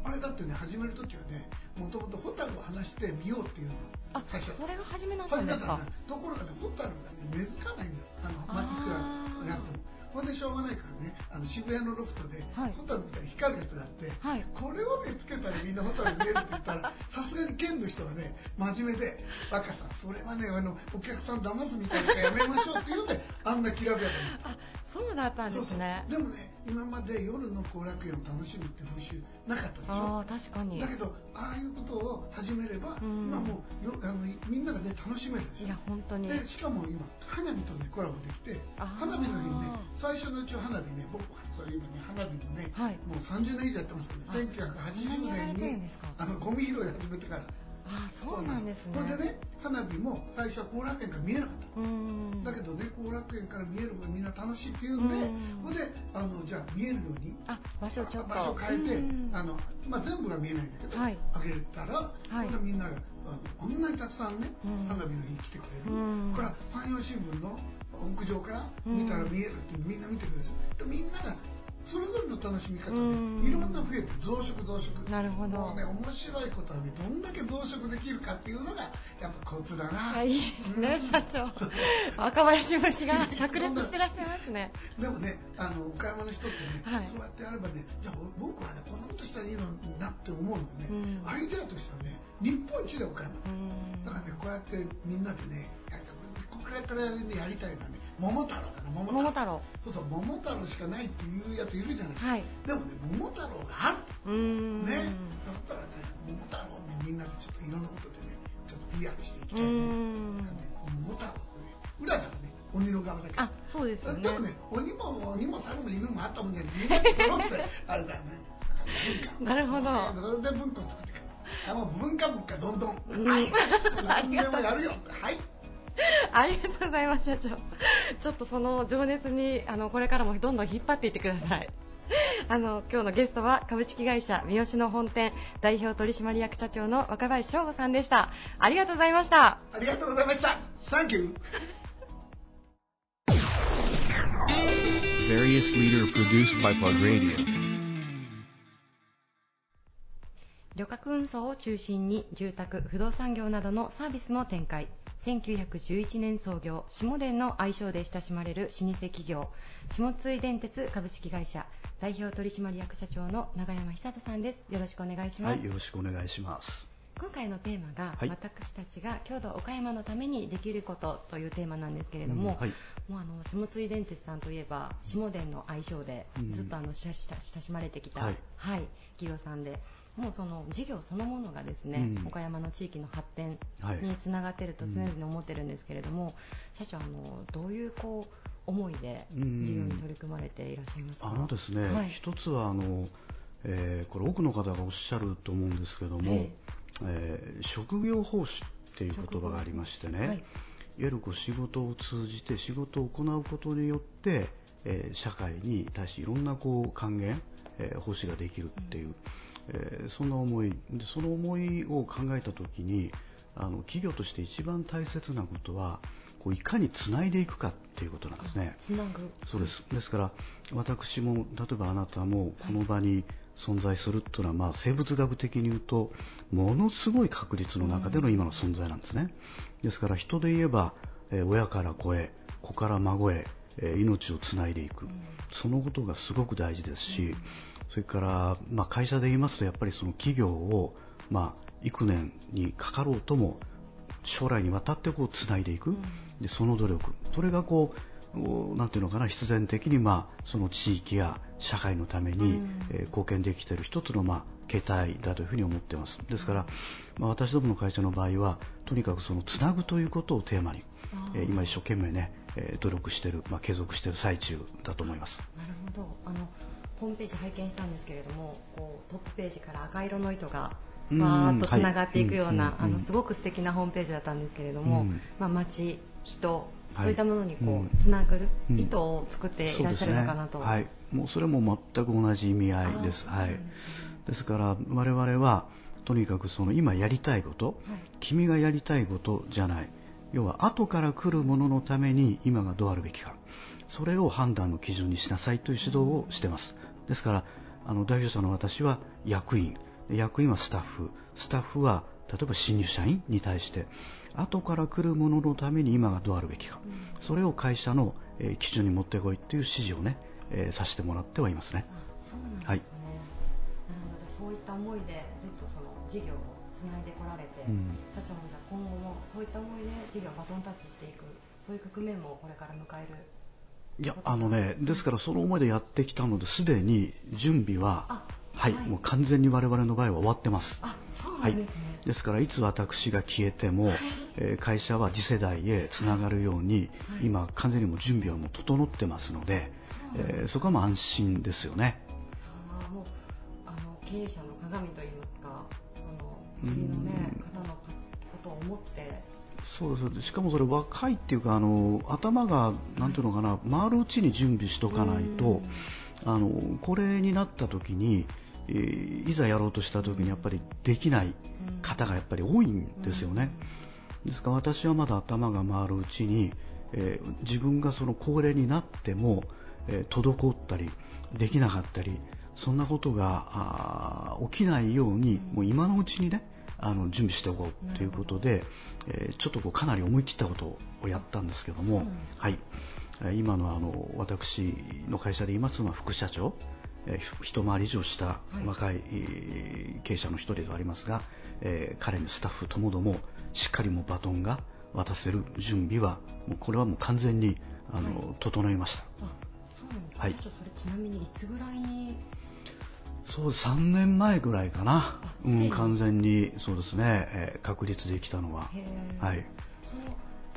あれだってね、始めるときはね、もともとホタルを離してみようっていうの。が最初。それが初めだ。ったんですか。ところがねホタルがね根付かないんだよ。あのマジックがやってもほんでしょうがないからね。あの渋谷のロフトで、はい、ホタルみたいに光るやつがあって、はい、これをねつけたらみんなホタル見えるって言ったら さすがに県の人はね真面目で「若さんそれはねあのお客さん騙すみたいなやめましょう」って言うんであんなきらびやかに。そうだったんですね。でもね今まで夜の後楽園を楽しむって風習なかったでしょ？あ確かに。だけどああいうことを始めれば、うん、今もうよあのみんながね楽しめるでしょ？いや本当に。でしかも今花火とねコラボできて花火の日にね最初のうちは花火ね僕はそういう今ね花火もね、はい、もう30年以上やってますけど、ね、1980年にあのゴミ拾い始めてからあそうなんですね。これでね花火も最初は後楽園から見えなかった。だけどね後楽園から見える方がみんな楽しいっていうんでこれであのじゃあ見えるようにあ場所ちょっと。場所変えてあの、まあ、全部が見えないんだけど、はい、あげたら、はい、みんながあんなにたくさんね、花火の日に来てくれる、これは山陽新聞の屋上から見たら見えるってみんな見てくれるみんながそれぞれの楽しみ方でいろんな増えて増殖増殖。なるほど。もうね面白いことはねどんだけ増殖できるかっていうのがやっぱコツだな。いいですね、社長。若林節が炸裂してらっしゃいますね。でもねあの岡山の人ってね、はい、そうやってやればねじゃあ僕はねこんなことしたらいいのになって思うのね、うん、アイデアとしてはね日本一だよ岡山、だからねこうやってみんなでねこれからねやりたいのはね桃太郎桃太郎。そうそう桃太郎しかないっていうやついるじゃないですか、はい、でもね桃太郎がある。うん。ね。だったらね桃太郎をねみんなでちょっといろんなことでねちょっと PR していきたいね。桃太郎ね裏じゃね。鬼の側だけあそうですよね。でもね鬼も鬼も猿も犬もあったもんじゃない。みんなで揃って あれだよね。なるほど。それで文化を作っていくあもう文化文化どんどん、はい。何でもやるよ。はい ありがとうございます社長。ちょっとその情熱にあのこれからもどんどん引っ張っていってください。あの今日のゲストは株式会社三好の本店代表取締役社長の若林翔吾さんでした。ありがとうございました。ありがとうございました。サンキュー旅客運送を中心に住宅不動産業などのサービスも展開。1911年創業下田の愛称で親しまれる老舗企業下津電鉄株式会社。代表取締役社長の永山久人さんです。よろしくお願いします、はい、よろしくお願いします。今回のテーマが、はい、私たちが郷土岡山のためにできることというテーマなんですけれども、うんはい、もうあの下津電鉄さんといえば下田の愛称でずっとあの親しまれてきた、はい、はい、企業さんでもうその事業そのものがですね、うん、岡山の地域の発展につながっていると常々思ってるんですけれども、社長あのどういうこう思いで事業に取り組まれていらっしゃいますか？あのですね、はい、一つはあの、えー、これ多くの方がおっしゃると思うんですけども、ええー、職業奉仕っていう言葉がありましてね、はい、いわゆるこう仕事を通じて仕事を行うことによって、えー、社会に対していろんなこう還元、えー、奉仕ができるっていう、うん。えー、そんな思い。でその思いを考えた時にあの企業として一番大切なことはこういかにつないでいくかっていうことなんですね。つなぐ。そうです。ですから私も例えばあなたもこの場に存在するっていうのは、まあ、生物学的に言うとものすごい確率の中での今の存在なんですね。ですから人で言えば、え、親から子へ子から孫へ、え、命をつないでいく、そのことがすごく大事ですし、それから、まあ、会社で言いますとやっぱりその企業を、まあ、幾年にかかろうとも将来にわたってこうつないでいく、でその努力。それがこうなんていうのかな必然的に、まあ、その地域や社会のために、うん、えー、貢献できている一つの、まあ、形態だというふうに思っています。ですから、まあ、私どもの会社の場合はとにかくそのつなぐということをテーマに、えー、今一生懸命ね、えー、努力している、まあ、継続している最中だと思います。なるほど。あのホームページ拝見したんですけれどもこうトップページから赤色の糸がバーッとつながっていくような、あのすごく素敵なホームページだったんですけれども、まあ、街、人、そういったものにこうつながる糸を作っていらっしゃるのかなと、ね、はい、もうそれも全く同じ意味合いです。はい、ですから我々はとにかくその今やりたいこと、はい、君がやりたいことじゃない。要は後から来るもののために今がどうあるべきか。それを判断の基準にしなさいという指導をしています。ですからあの代表者の私は役員。役員はスタッフ。スタッフは例えば新入社員に対して後から来るもののために今がどうあるべきか、うん、それを会社の、えー、基準に持ってこいという指示をね、えー、させてもらってはいますね。そうなんですね、はい、なるほど。そういった思いでずっとその事業をつないでこられて、うん、社長もじゃ今後もそういった思いで事業をバトンタッチしていくそういう局面もこれから迎えるいやあのねですからその思いでやってきたのですでに準備ははい、はい、もう完全に我々の場合は終わってます。あそうなんですね、はい、ですからいつ私が消えても、えー、会社は次世代へつながるように、はい、今完全にも準備はもう整ってますのでそえー、そこはもう安心ですよね。あもうあの経営者の鏡といいますかその次のね方のことを思ってしかもそれ若いっていうかあの頭がなんていうのかな回るうちに準備しとかないとあのこれになった時に、えー、いざやろうとした時にやっぱりできない方がやっぱり多いんですよね。ですから私はまだ頭が回るうちに、えー、自分がその高齢になっても、えー、滞ったりできなかったりそんなことが起きないようにもう今のうちにねあの準備しておこうということで、えー、ちょっとこうかなり思い切ったことをやったんですけども、はい、今のあの私の会社で言いますのは副社長、えー、一回り以上した若い、経営者の一人ではありますが、えー、彼にスタッフともどもしっかりもバトンが渡せる準備はもうこれはもう完全にあの、はい、整いました。そうなんですか、はい、それちなみにいつぐらいにそう3年前ぐらいかな、うん、完全に。そうですね、えー、確立できたのは。はい。その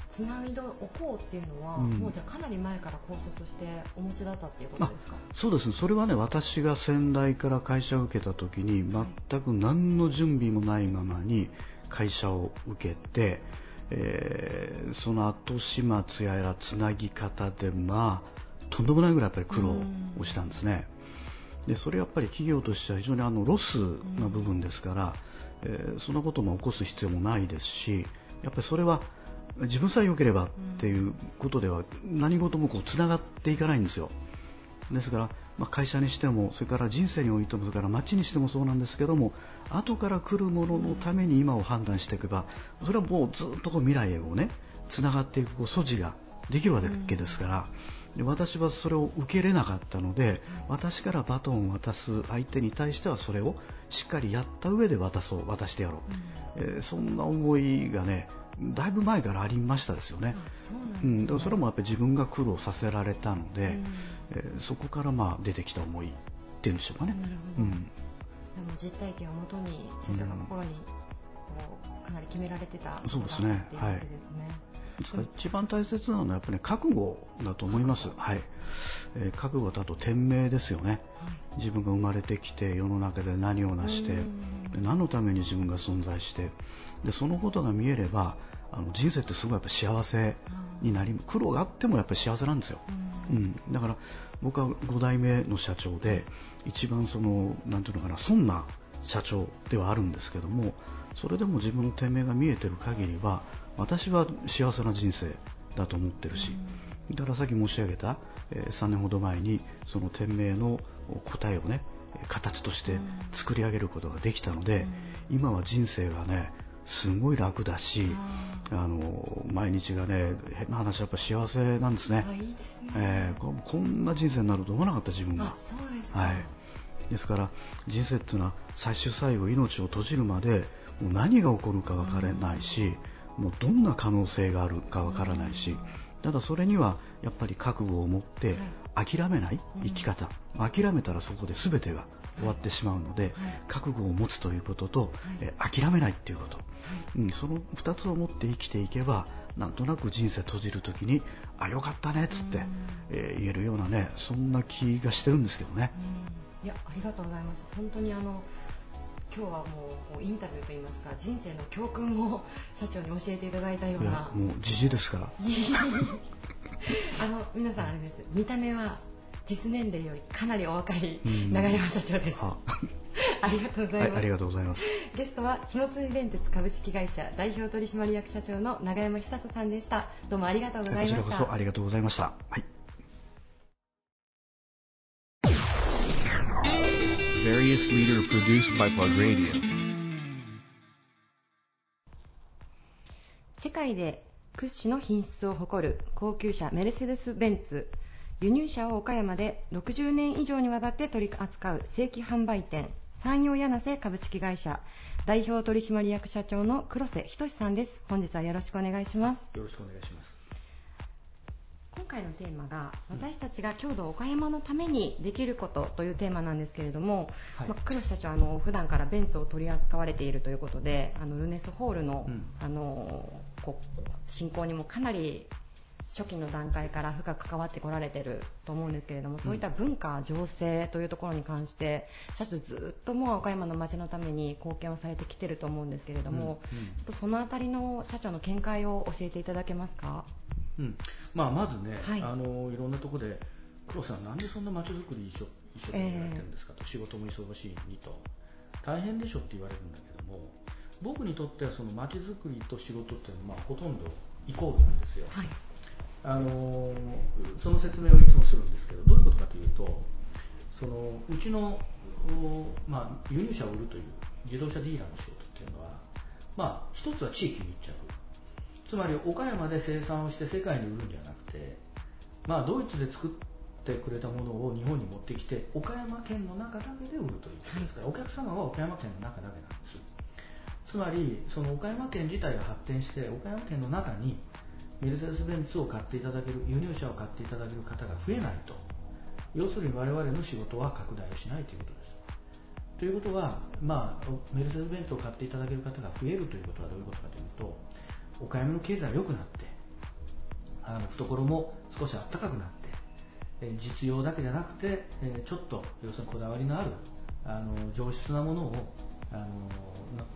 つないでおこうっていうのは、うん、もうじゃかなり前から構想としてお持ちだったっていうことですか？そうですそれはね私が先代から会社を受けた時に全く何の準備もないままに会社を受けて、えー、その後始末やらつなぎ方でまあとんでもないぐらいやっぱり苦労をしたんですね。でそれやっぱり企業としては非常にあのロスな部分ですから、えー、そんなことも起こす必要もないですしやっぱりそれは自分さえ良ければっていうことでは何事もこうつながっていかないんですよ。ですから、まあ、会社にしてもそれから人生においてもそれから街にしてもそうなんですけども後から来るもののために今を判断していけばそれはもうずっとこう未来へをねつながっていくこう素地ができるわけですから、で私はそれを受け入れなかったので私からバトンを渡す相手に対してはそれをしっかりやった上で渡そう渡してやろう、うん、えー、そんな思いがねだいぶ前からありましたですよね。うん、だからそれもやっぱり自分が苦労させられたので、うん、えー、そこからまあ出てきた思いっていうんでしょうかね。なるほど。うん、でも実体験をもとに先生が心にこうかなり決められてたそうですね。はい。ですから一番大切なのはやっぱり、ね、覚悟だと思います、はい。えー、覚悟とあと天命ですよね、はい、自分が生まれてきて世の中で何を成して何のために自分が存在してでそのことが見えればあの人生ってすごいやっぱ幸せになり苦労があってもやっぱり幸せなんですよ、うん、だから僕は5代目の社長で一番そのなんていうのかなそんな社長ではあるんですけどもそれでも自分の天命が見えてる限りは私は幸せな人生だと思ってるし、だからさっき申し上げた、え3年ほど前にその店名の答えをね形として作り上げることができたので、今は人生がねすごい楽だし、あの毎日がね変な話やっぱ幸せなんですね。いいですねえー、こんな人生になると思わなかった自分が。はい。ですから人生っていうのは最終最後命を閉じるまでもう何が起こるか分からないし、もうどんな可能性があるかわからないし、ただそれにはやっぱり覚悟を持って諦めない生き方、諦めたらそこで全てが終わってしまうので、覚悟を持つということと、え諦めないということ、うん、その2つを持って生きていけばなんとなく人生閉じるときにあよかったねっつって、えー、言えるようなねそんな気がしてるんですけどね。いやありがとうございます。本当にあの今日はもうインタビューといいますか人生の教訓を社長に教えていただいたような。もうじじですから。あの皆さんあれです。見た目は実年齢よりかなりお若い永山社長です、ありがとうございます、はい、ありがとうございます。ゲストは下津電鉄株式会社代表取締役社長の永山久人さんでした。どうもありがとうございました。こちらこそありがとうございました。はい various leader produced by Plug Radio. 世界で屈指の品質を誇る高級車メルセデス・ベンツ。輸入車を岡山で60年以上にわたって取り扱う正規販売店。山陽柳瀬株式会社。代表取締役社長の黒瀬仁さんです。本日はよろしくお願いします。よろしくお願いします。今回のテーマが私たちが郷土岡山のためにできることというテーマなんですけれども、はい、まあ、黒社長あの普段からベンツを取り扱われているということであのルネスホールのうん、あのこう進行にもかなり初期の段階から深く関わってこられてると思うんですけれども、そういった文化、情勢というところに関して、社長ずっともう岡山の街のために貢献をされてきてると思うんですけれども、うん。うん、ちょっとそのあたりの社長の見解を教えていただけますか？うん。まあ、まずね、はい、あのいろんなところで黒さん、なんでそんな街づくり一生一生懸命やってるんですかと、えー、仕事も忙しいのにと。大変でしょって言われるんだけども僕にとってはその街づくりと仕事っていうのはまあほとんどイコールなんですよ、はい、あのその説明をいつもするんですけどどういうことかというとうちの、まあ、輸入車を売るという自動車ディーラーの仕事っていうのは、まあ、一つは地域密着つまり岡山で生産をして世界に売るんじゃなくて、まあ、ドイツで作ってくれたものを日本に持ってきて岡山県の中だけで売るということですから、お客様は岡山県の中だけなんですつまりその岡山県自体が発展して岡山県の中にメルセデス・ベンツを買っていただける輸入車を買っていただける方が増えないと要するに我々の仕事は拡大をしないということです。ということは、まあ、メルセデス・ベンツを買っていただける方が増えるということはどういうことかというと岡山の経済が良くなってあの懐も少し暖かくなって実用だけじゃなくてちょっと要するにこだわりのあるあの上質なものをあの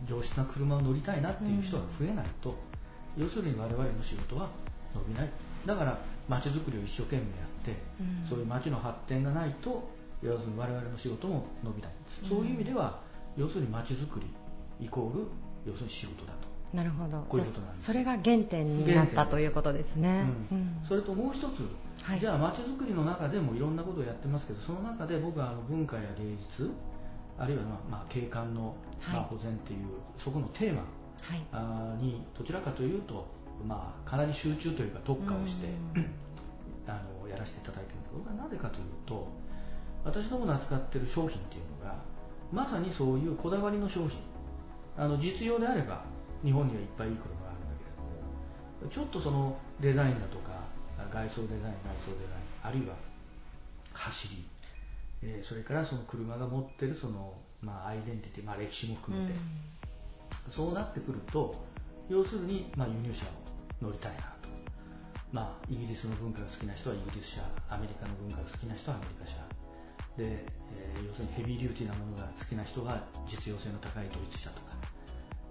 上質な車を乗りたいなっていう人が増えないと、うん、要するに我々の仕事は伸びない。だから街づくりを一生懸命やって、うん、そういう街の発展がないと要するに我々の仕事も伸びない。うん、そういう意味では要するに街づくりイコール要するに仕事だとなるほど。こういうことなんです。それが原点になったということですね、うん、それともう一つ、はい、じゃあ街づくりの中でもいろんなことをやってますけどその中で僕はあの文化や芸術あるいは、まあ、景観の、まあ、保全っていう、そこのテーマ、はい、にどちらかというと、まあ、かなり集中というか特化をして、あのやらせていただいてるんですけどこれはなぜかというと私どもの扱っている商品っていうのがまさにそういうこだわりの商品。あの実用であれば日本にはいっぱいいい車があるんだけれどもちょっとそのデザインだとか外装デザイン内装デザインあるいは走りえー、それからその車が持ってるその、まあ、アイデンティティ、まあ、歴史も含めて、うん、そうなってくると要するに、まあ、輸入車を乗りたいなと、まあ、イギリスの文化が好きな人はイギリス車アメリカの文化が好きな人はアメリカ車。で、えー、要するにヘビーデューティーなものが好きな人は実用性の高いドイツ車とか。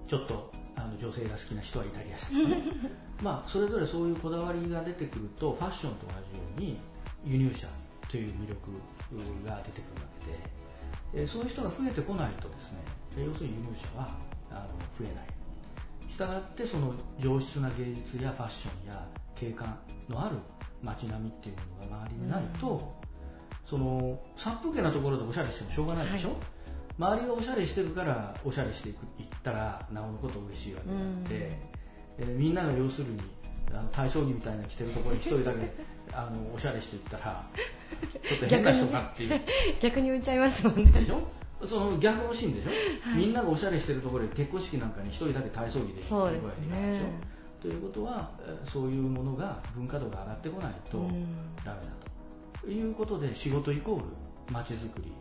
ちょっとあの女性が好きな人はイタリア車とか、ね、まあそれぞれそういうこだわりが出てくるとファッションと同じように輸入車という魅力が出てくるわけで、えそういう人が増えてこないとですね要するに輸入車はあの増えない。したがってその上質な芸術やファッションや景観のある街並みっていうものが周りにないと、うん、その殺風景なところでおしゃれしてもしょうがないでしょ、はい、周りがおしゃれしてるからおしゃれしていくいったらなおのこと嬉しいわけであって、うん、えみんなが要するにあの体操着みたいな着てるところに一人だけ あのおしゃれしていったらちょっと変な人かっていう。逆に 言っちゃいますもんね。でしょ？その逆のシーンでしょ、はい、みんながおしゃれしてるところで結婚式なんかに一人だけ体操着で行ってるぐらいでいいでしょ？ということはそういうものが文化度が上がってこないとダメだと。いうことで仕事イコール街づくり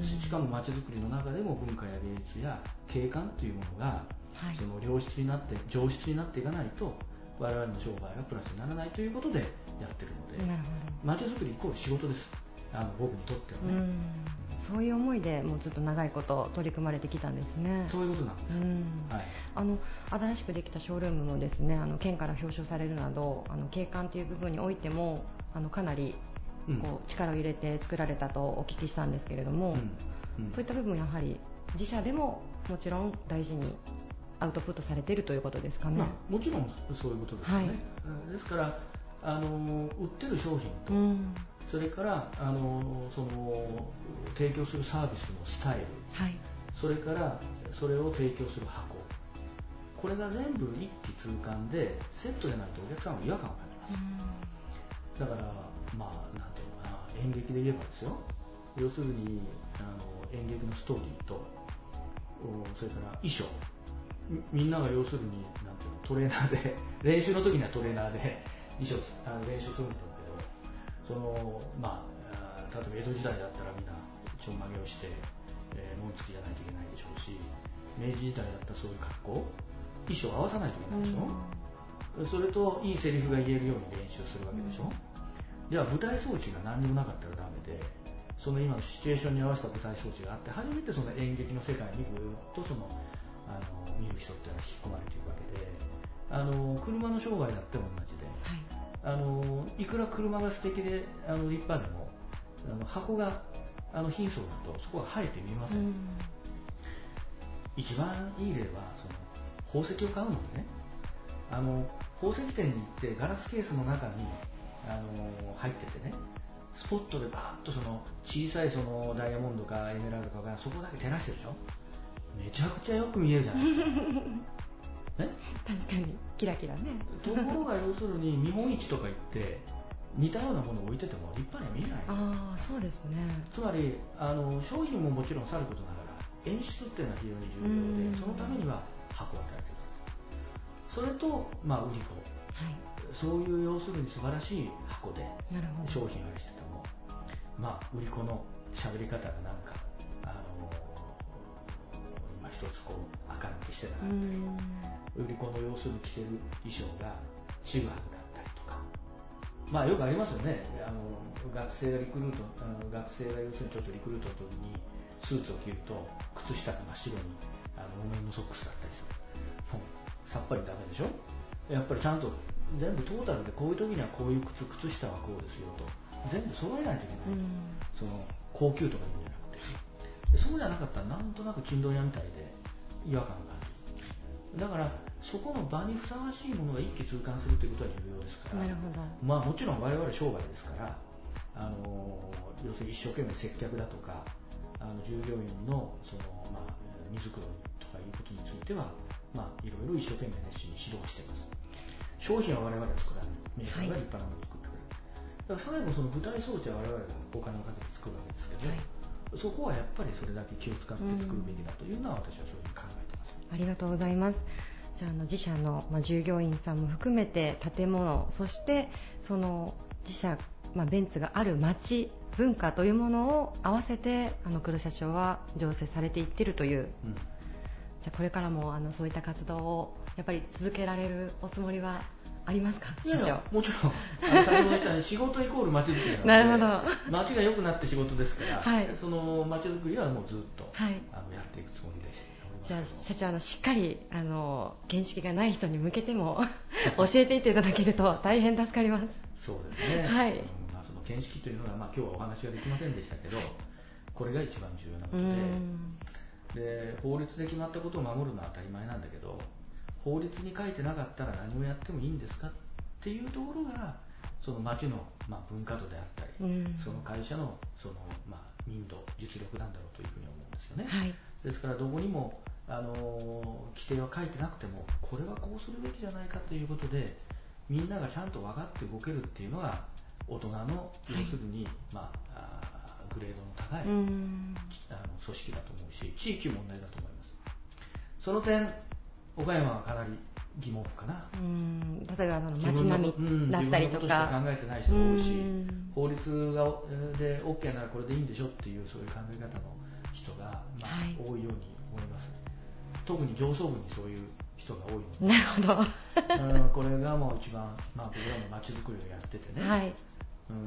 しかも街づくりの中でも文化や芸術や景観というものが、はい、その良質になって上質になっていかないと我々の商売がプラスにならないということでやってるのでなるほど。街づくりイコール仕事です。あの僕にとってはね。そういう思いでもうずっと長いこと取り組まれてきたんですね。そういうことなんです、はい、あの新しくできたショールームもですねあの県から表彰されるなどあの景観という部分においてもあのかなりこう力を入れて作られたとお聞きしたんですけれども、うん。うん、そういった部分やはり自社でももちろん大事にアウトプットされているということですかね、まあ、もちろんそういうことですよね、はい、ですからあの売ってる商品と、うん、それからあのその提供するサービスのスタイル、はい、それからそれを提供する箱。これが全部一気通貫でセットでないとお客さんは違和感を感じます、だからまあ演劇で言えばですよ。要するにあの演劇のストーリーとそれから衣装。みんなが要するになんていうのトレーナーで 練習の時にはトレーナーで衣装あの練習するんだけどそのまあ例えば江戸時代だったらみんなちょんまげをして、えー、紋付きじゃないといけないでしょうし明治時代だったらそういう格好衣装合わさないといけないでしょ、うん、それといいセリフが言えるように練習するわけでしょ、うん、では舞台装置が何にもなかったらダメでその今のシチュエーションに合わせた舞台装置があって初めてその演劇の世界にぐっとそのあの見る人っていうのは引き込まれているわけであの車の商売だって同じで、はい、あのいくら車が素敵であの立派でもあの箱があの貧相だとそこが生えて見えません、ん、一番いい例はその宝石を買うのでね。あの宝石店に行ってガラスケースの中にあの入っててねスポットでバーッとその小さいそのダイヤモンドかエメラルドかがそこだけ照らしてるでしょ？めちゃくちゃよく見えるじゃないですか。ね、確かにキラキラね。ところが要するに見本市とか行って似たようなものを置いてても立派には見えない。ああそうですね。つまりあの商品ももちろんさることながら演出っていうのは非常に重要でそのためには箱を与えていくそれと、まあ、売り子、はい、そういう要するに素晴らしい箱で商品を愛してても、まあ、売り子の喋り方がなんかあの今一つこう明るくしてたなったり売り子の要するに着てる衣装がちぐはぐだったりとか。まあよくありますよね。あの学生がリクルートあの学生が要するにちょっとリクルートの時にスーツを着ると靴下が真っ白にあの木綿のソックスだったりするさっぱりダメでしょ？やっぱりちゃんと全部トータルでこういう時にはこういう靴靴下はこうですよと。全部揃えないといけない、その高級とか言うんじゃなくて。そうじゃなかったらなんとなく金問屋みたいで違和感がだからそこの場にふさわしいものが一気通貫するということは重要ですから。なるほど、まあ、もちろん我々商売ですからあの要するに一生懸命接客だとかあの従業員のその、まあ、荷造りとかいうことについては、まあ、いろいろ一生懸命熱心に指導しています商品は我々は作らない。メーカーが立派なものを作ってくれる、はい、だから最後その舞台装置は我々がお金をかけて作るわけですけど、はい、そこはやっぱりそれだけ気を使って作るべきだというのは私はそういうふうに考えています。ありがとうございます。じゃああの自社の、まあ、従業員さんも含めて建物そしてその自社、まあ、ベンツがある街文化というものを合わせてあの黒社長は醸成されていってるという、うん、じゃこれからもあのそういった活動をやっぱり続けられるおつもりはありますか？社長。もちろん。先ほど言ったように仕事イコール街づくりなので。なるほど。街が良くなって仕事ですから、はい、その街づくりはもうずっと、はい、あのやっていくつもりで。すじゃあ社長あのしっかりあの見識がない人に向けても 教えていっていただけると大変助かります。そうですね、はい。まあ、その見識というのが、まあ、今日はお話ができませんでしたけどこれが一番重要なことで。で法律で決まったことを守るのは当たり前なんだけど法律に書いてなかったら何をやってもいいんですかっていうところがその町の、まあ、文化度であったり、その会社のその、まあ、民度実力なんだろうというふうに思うんですよね、はい、ですからどこにもあの規定は書いてなくてもこれはこうするべきじゃないかということでみんながちゃんと分かって動けるっていうのが大人の要するに、はい、まあ、グレードの高いあの組織だと思うし地域問題だと思います。その点岡山はかなり疑問符かな。うん。例えばあの街並みだったりとか、うん、自分のことしか考えてない人が多いし法律がで OK ならこれでいいんでしょっていうそういう考え方の人が、まあ、はい、多いように思います。特に上層部にそういう人が多いの。で なるほど、これがもう一番、まあ、僕らも街づくりをやっててね、はい、うん、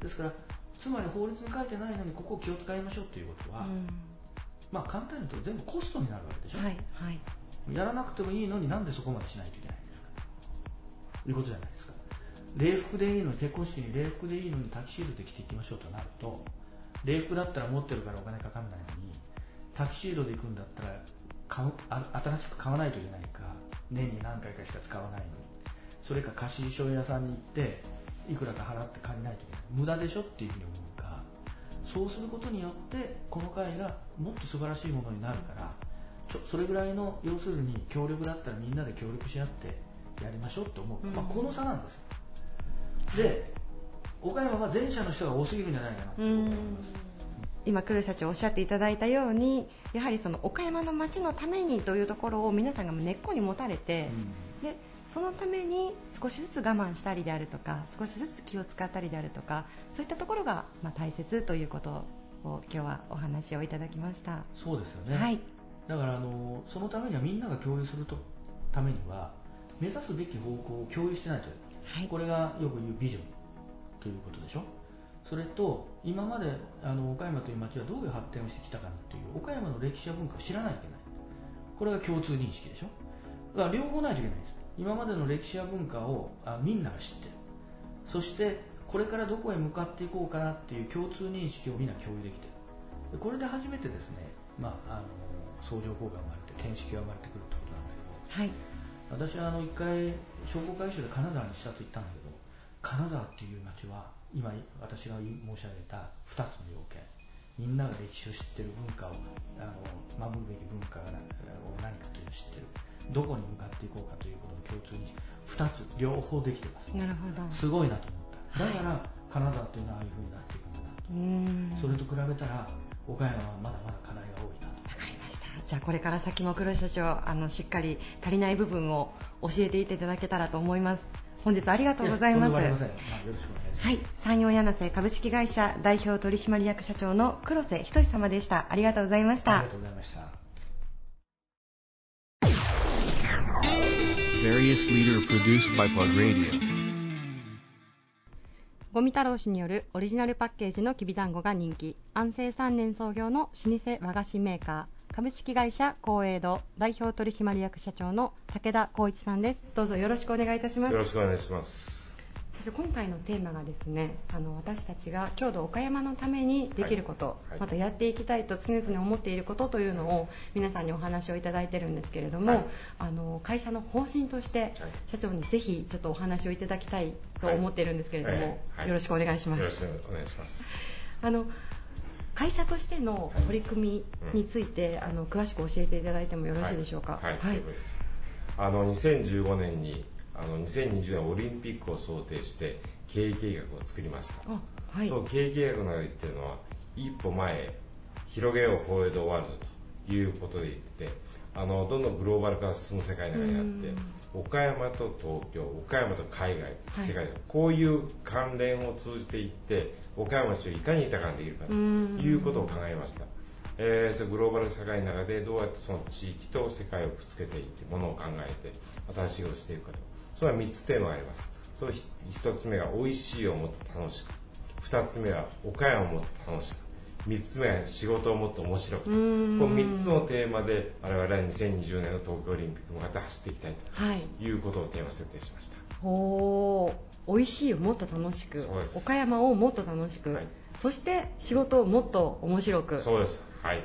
ですからつまり法律に書いてないのにここを気を使いましょうということは、うん、まあ、簡単に言うと全部コストになるわけでしょ、はいはい、やらなくてもいいのになんでそこまでしないといけないんですか。ということじゃないですか。礼服でいいのに結婚式に礼服でいいのにタキシードで着ていきましょうとなると礼服だったら持ってるからお金かかんないのにタキシードで行くんだったら買う新しく買わないといけないか年に何回かしか使わないのにそれか貸衣装屋さんに行っていくらか払って借りないといけない。無駄でしょっていうふうに思うかそうすることによってこの会がもっと素晴らしいものになるからちょそれぐらいの要するに協力だったらみんなで協力し合ってやりましょうって思う、うん、まあ、この差なんですで岡山は前者の人が多すぎるんじゃないかなと思います。今、黒社長おっしゃっていただいたようにやはりその岡山の街のためにというところを皆さんが根っこに持たれて、うん、でそのために少しずつ我慢したりであるとか少しずつ気を使ったりであるとかそういったところがまあ大切ということを今日はお話をいただきました。そうですよね、はい、だからあのそのためにはみんなが共有するとためには目指すべき方向を共有してないと、はい、これがよく言うビジョンということでしょ。それと今まであの岡山という町はどういう発展をしてきたかという岡山の歴史や文化を知らないといけない。これが共通認識でしょ。だから両方ないといけないんです今までの歴史や文化をあみんなが知ってる。そしてこれからどこへ向かっていこうかなっていう共通認識をみんな共有できてる。これで初めてですね、まあ、あの相乗効果が生まれて天式が生まれてくるってことなんだけど、はい、私はあの一回商工会議所で金沢にしたと言ったんだけど金沢っていう町は今私が申し上げた2つの要件。みんなが歴史を知ってる文化をあの守るべき文化が何かというのを知ってるどこに向かっていこうかということを共通に2つ両方できてます。なるほど。すごいなと思った。だから、はい、金沢というのはああいうふうになっていくんだなとそれと比べたら岡山はまだまだ課題が多いなと。分かりました。じゃあこれから先も黒社長あのしっかり足りない部分を教えていただけたらと思います。本日ありがとうございます。まあ、よろしくお願いします。はい、山陽柳瀬株式会社代表取締役社長の黒瀬仁様でした。ありがとうございました。ありがとうございました。ゴミ太郎氏によるオリジナルパッケージのきびだんごが人気。安政3年創業の老舗和菓子メーカー。株式会社光栄堂。代表取締役社長の武田光一さんです。どうぞよろしくお願いいたします。よろしくお願いしますそして今回のテーマがですねあの私たちが郷土岡山のためにできること、はい。はい、またやっていきたいと常々思っていることというのを皆さんにお話をいただいてるんですけれども、はい、あの会社の方針として社長にぜひちょっとお話をいただきたいと思っているんですけれども、よろしくお願いします。よろしくお願いします。あの会社としての取り組みについて、あの詳しく教えていただいてもよろしいでしょうか？はい、はい、あの2015年にあの2020年オリンピックを想定して経営計画を作りました。はい、その経営計画の中で言ってるのは一歩前広げようフォーエドワールドということで言ってあのどんどんグローバル化が進む世界の中にあって岡山と東京岡山と海外、世界こういう関連を通じていって岡山町をいかに豊かにできるかということを考えました。えー、グローバル社会の中でどうやってその地域と世界をくっつけていってものを考えて新しいをしていくかとそれは3つテーマがあります。その1つ目が美味しいをもっと楽しく。2つ目は岡山をもっと楽しく。3つ目は仕事をもっと面白く。この3つのテーマで我々は2020年の東京オリンピック向かって走っていきたいと。い。うことをテーマ設定しました、お美味しいをもっと楽しく。岡山をもっと楽しく、はい、そして仕事をもっと面白く。そうです。はい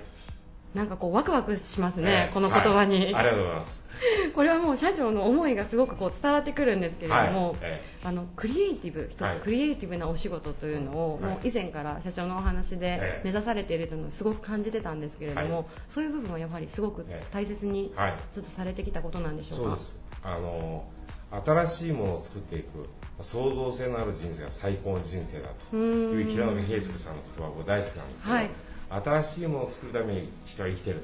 なんかこうワクワクしますね、えー、この言葉に、はい、ありがとうございます。これはもう社長の思いがすごくこう伝わってくるんですけれども、はい。えー、あのクリエイティブ一つクリエイティブなお仕事というのを、もう以前から社長のお話で目指されているというのをすごく感じてたんですけれども、そういう部分はやはりすごく大切にずっとされてきたことなんでしょうか、そうです。あの新しいものを作っていく創造性のある人生が最高の人生だと。いう平野平介さんの言葉が大好きなんですけど、はい新しいものを作るために人は生きてる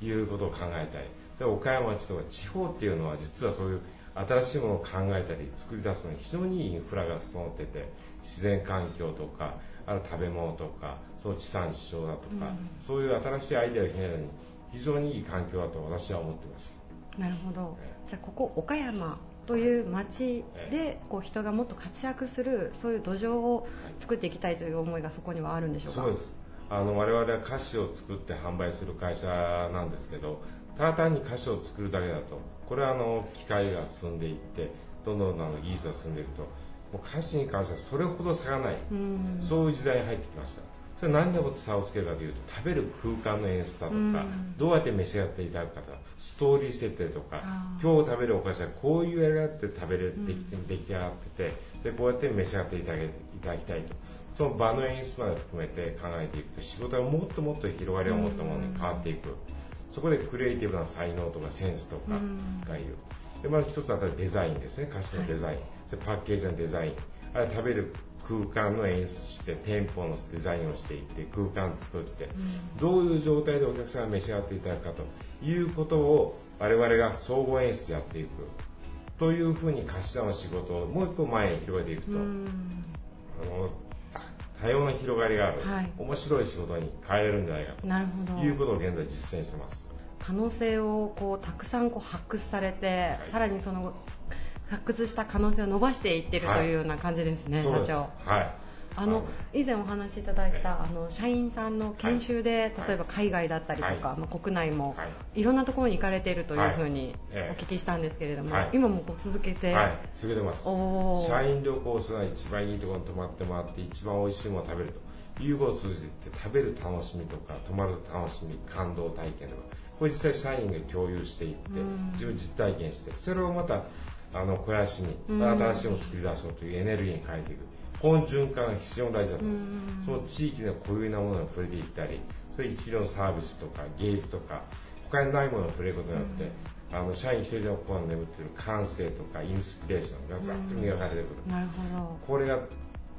ということを考えたりそれ岡山町とか地方っていうのは実はそういう新しいものを考えたり作り出すのに非常にいいインフラが整ってて自然環境とかある食べ物とかその地産地消だとか、うん、そういう新しいアイデアをひねるのに非常にいい環境だと私は思ってます。なるほど、じゃあここ岡山という町でこう人がもっと活躍するそういう土壌を作っていきたいという思いがそこにはあるんでしょうか？そうですあの我々は菓子を作って販売する会社なんですけどただ単に菓子を作るだけだとこれはあの機械が進んでいってどんどんあの技術が進んでいくともう菓子に関してはそれほど差がない、うそういう時代に入ってきました。それ何でも差をつけるかというと食べる空間の演出だとか、どうやって召し上がっていただくかとかストーリー設定とか今日食べるお菓子はこういうやり方で食べる、でき出来上がっててでこうやって召し上がっていただきたいとその場の演出まで含めて考えていくと仕事がもっともっと広がりを持ったものに変わっていく、そこでクリエイティブな才能とかセンスとかがいる、でまず一つはデザインですね。歌詞のデザイン、はい、パッケージのデザイン。あれ食べる空間の演出して店舗のデザインをしていって空間作って、どういう状態でお客さんが召し上がっていただくかということを我々が総合演出でやっていく。というふうに頭の仕事をもう一歩前に広げていくと、あの多様な広がりがある、はい、面白い仕事に変えれるんじゃないかと。なるほど。いうことを現在実践してます。可能性をこうたくさんこう発掘されて、はい、さらにその発掘した可能性を伸ばしていってるというような感じですね、社長。はいあの以前お話しいただいたあの社員さんの研修で、例えば海外だったりとか、ま国内も、い、ろんなところに行かれているというふうにお聞きしたんですけれども、今もこう続けて、はい、続けてます。社員旅行するのは一番いいところに泊まってもらって一番美味しいものを食べると。いうことを通じて食べる楽しみとか泊まる楽しみ感動体験とか。これ実際社員が共有していって自分実体験してそれをまたあの肥やしに新しいものを作り出そうというエネルギーに変えていくこの循環が非常に大事だと。その地域の固有なものに触れていったりそういうのサービスとか芸術とか他にないものに触れることによって、あの社員一人でも心に眠っている感性とかインスピレーションがざっと磨かれてくる、なるほど。これが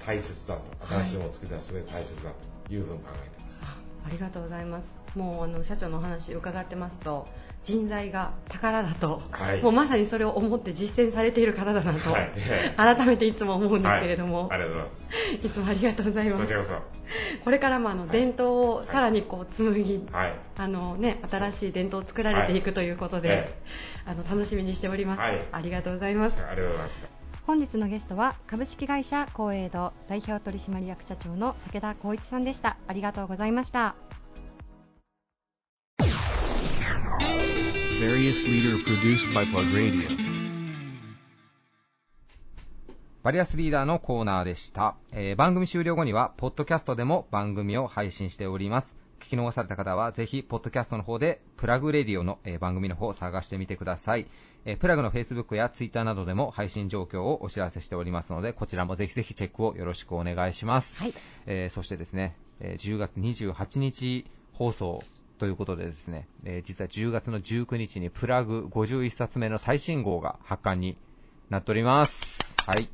大切だと。新しいものを作り出すすごい大切だというふうに考えています、ありがとうございます。もうあの社長のお話伺ってますと人材が宝だと、はい、もうまさにそれを思って実践されている方だなと、はい、改めていつも思うんですけれども、はい、ありがとうございます。いつもありがとうございます。ここれからもあの伝統をさらにこう紡ぎ、あのね、新しい伝統を作られていくということで、あの楽しみにしております、ありがとうございます。ありがとうございました。本日のゲストは株式会社光栄堂代表取締役社長の武田光一さんでした。ありがとうございました various leader produced by Plug Radio. バリアスリーダーのコーナーでした、えー、番組終了後には、ポッドキャストでも番組を配信しております。聞き逃された方は、ぜひ、ポッドキャストの方で、プラグレディオの、えー、番組の方を探してみてください。えー、プラグの Facebook や Twitter などでも配信状況をお知らせしておりますので、こちらもぜひぜひチェックをよろしくお願いします。はい。えー、そしてですね、え10月28日放送ということでですね、えー、実は10月の19日にプラグ51冊目の最新号が発刊になっております。はい。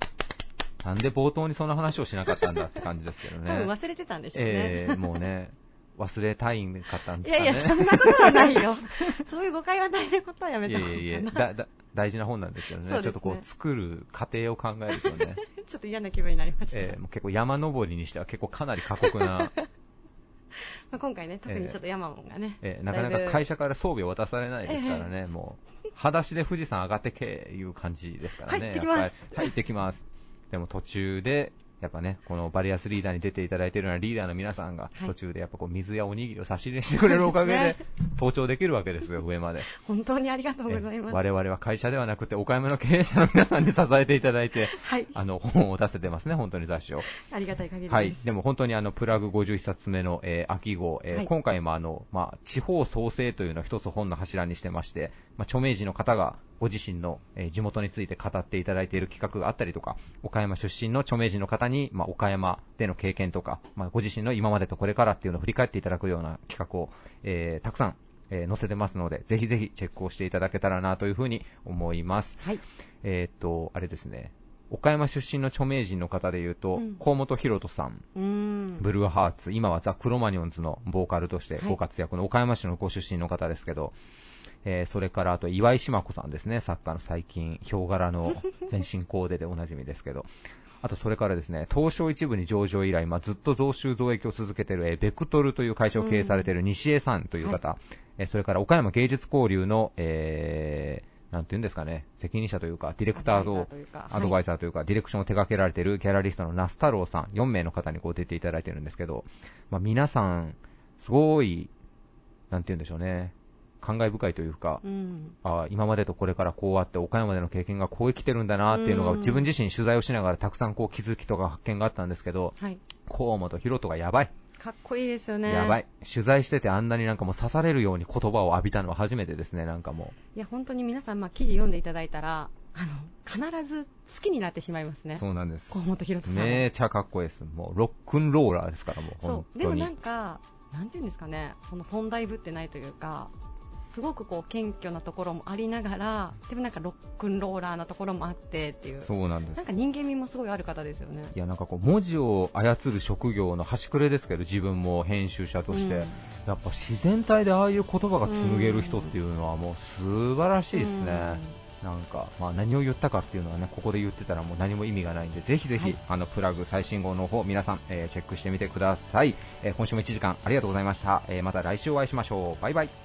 なんで冒頭にそんな話をしなかったんだって感じですけどね。多分忘れてたんでしょうね。えー、もうね、忘れたいんかったんですかね。いやいや、そんなことはないよ。そういう誤解はないことはやめた方がいいやいやだだ大事な本なんですけどね、ねちょっとこう作る過程を考えるとね。ちょっと嫌な気分になりました。えー、もう結構山登りにしては結構かなり過酷なまあ、今回ね、特にちょっと山門がね、えー、えー、なかなか会社から装備を渡されないですからね、えー、もう、裸足で富士山上がってけいう感じですからね、はい、行ってきます。でも途中でやっぱね、このバリアスリーダーに出ていただいているようなリーダーの皆さんが、途中でやっぱこう水やおにぎりを差し入れしてくれるおかげで、登頂できるわけですよ、上まで。本当にありがとうございます。我々は会社ではなくて、岡山の経営者の皆さんに支えていただいて、はい、あの、本を出せてますね、本当に雑誌を。ありがたい限りです。はい。でも本当にあの、プラグ51冊目の、えー、秋号、えーはい、今回もあの、まあ、地方創生というのを一つ本の柱にしてまして、まあ、著名人の方がご自身の、えー、地元について語っていただいている企画があったりとか、岡山出身の著名人の方に、まあ、岡山での経験とか、まあ、ご自身の今までとこれからっていうのを振り返っていただくような企画を、えー、たくさん、えー、載せてますので、ぜひぜひチェックをしていただけたらなというふうに思います。はい。えっと、あれですね。岡山出身の著名人の方でいうと、うん、河本博人さん、んブルーハーツ、今はザ・クロマニオンズのボーカルとしてご活躍の岡山市のご出身の方ですけど、えー、それからあと岩井島子さんですね、作家の最近、ヒョウ柄の 全身コーデでおなじみですけど、あとそれからですね、東証一部に上場以来、まあ、ずっと増収増益を続けている、えー、ベクトルという会社を経営されている西江さんという方、はい、えー、それから岡山芸術交流の、えー、なんていうんですかね、責任者というか、ディレクターと、アドバイザーというか、ディレクションを手掛けられているギャラリストの那須太郎さん、4名の方にこう出ていただいているんですけど、まあ、皆さん、すごい、なんていうんでしょうね、感慨深いというか、うん、あ今までとこれからこうあって、岡山での経験がこう生きてるんだなっていうのが、自分自身取材をしながらたくさんこう気づきとか発見があったんですけど、はい、河本博人がやばい。かっこいいですよね。やばい。取材しててあんなになんかもう刺されるように言葉を浴びたのは初めてですね、なんかもう。いや、本当に皆さん、まあ、記事読んでいただいたら、あの、必ず好きになってしまいますね。そうなんです。河本博人さん。めちゃかっこいいです。もう、ロックンローラーですから、もう。そう。でもなんか、なんていうんですかね、その存在ぶってないというか、すごくこう謙虚なところもありながらでもなんかロックンローラーなところもあってっていうそうなんですなんか人間味もすごいある方ですよねいやなんかこう文字を操る職業の端くれですけど自分も編集者として、うん、やっぱ自然体でああいう言葉が紡げる人っていうのはもう素晴らしいですね、うん、なんか、まあ、何を言ったかっていうのはね、ここで言ってたらもう何も意味がないんで、ぜひぜひ、はい、あの、プラグ最新号の方、皆さん、えー、チェックしてみてください。えー、今週も1時間ありがとうございました。えー、また来週お会いしましょう。バイバイ。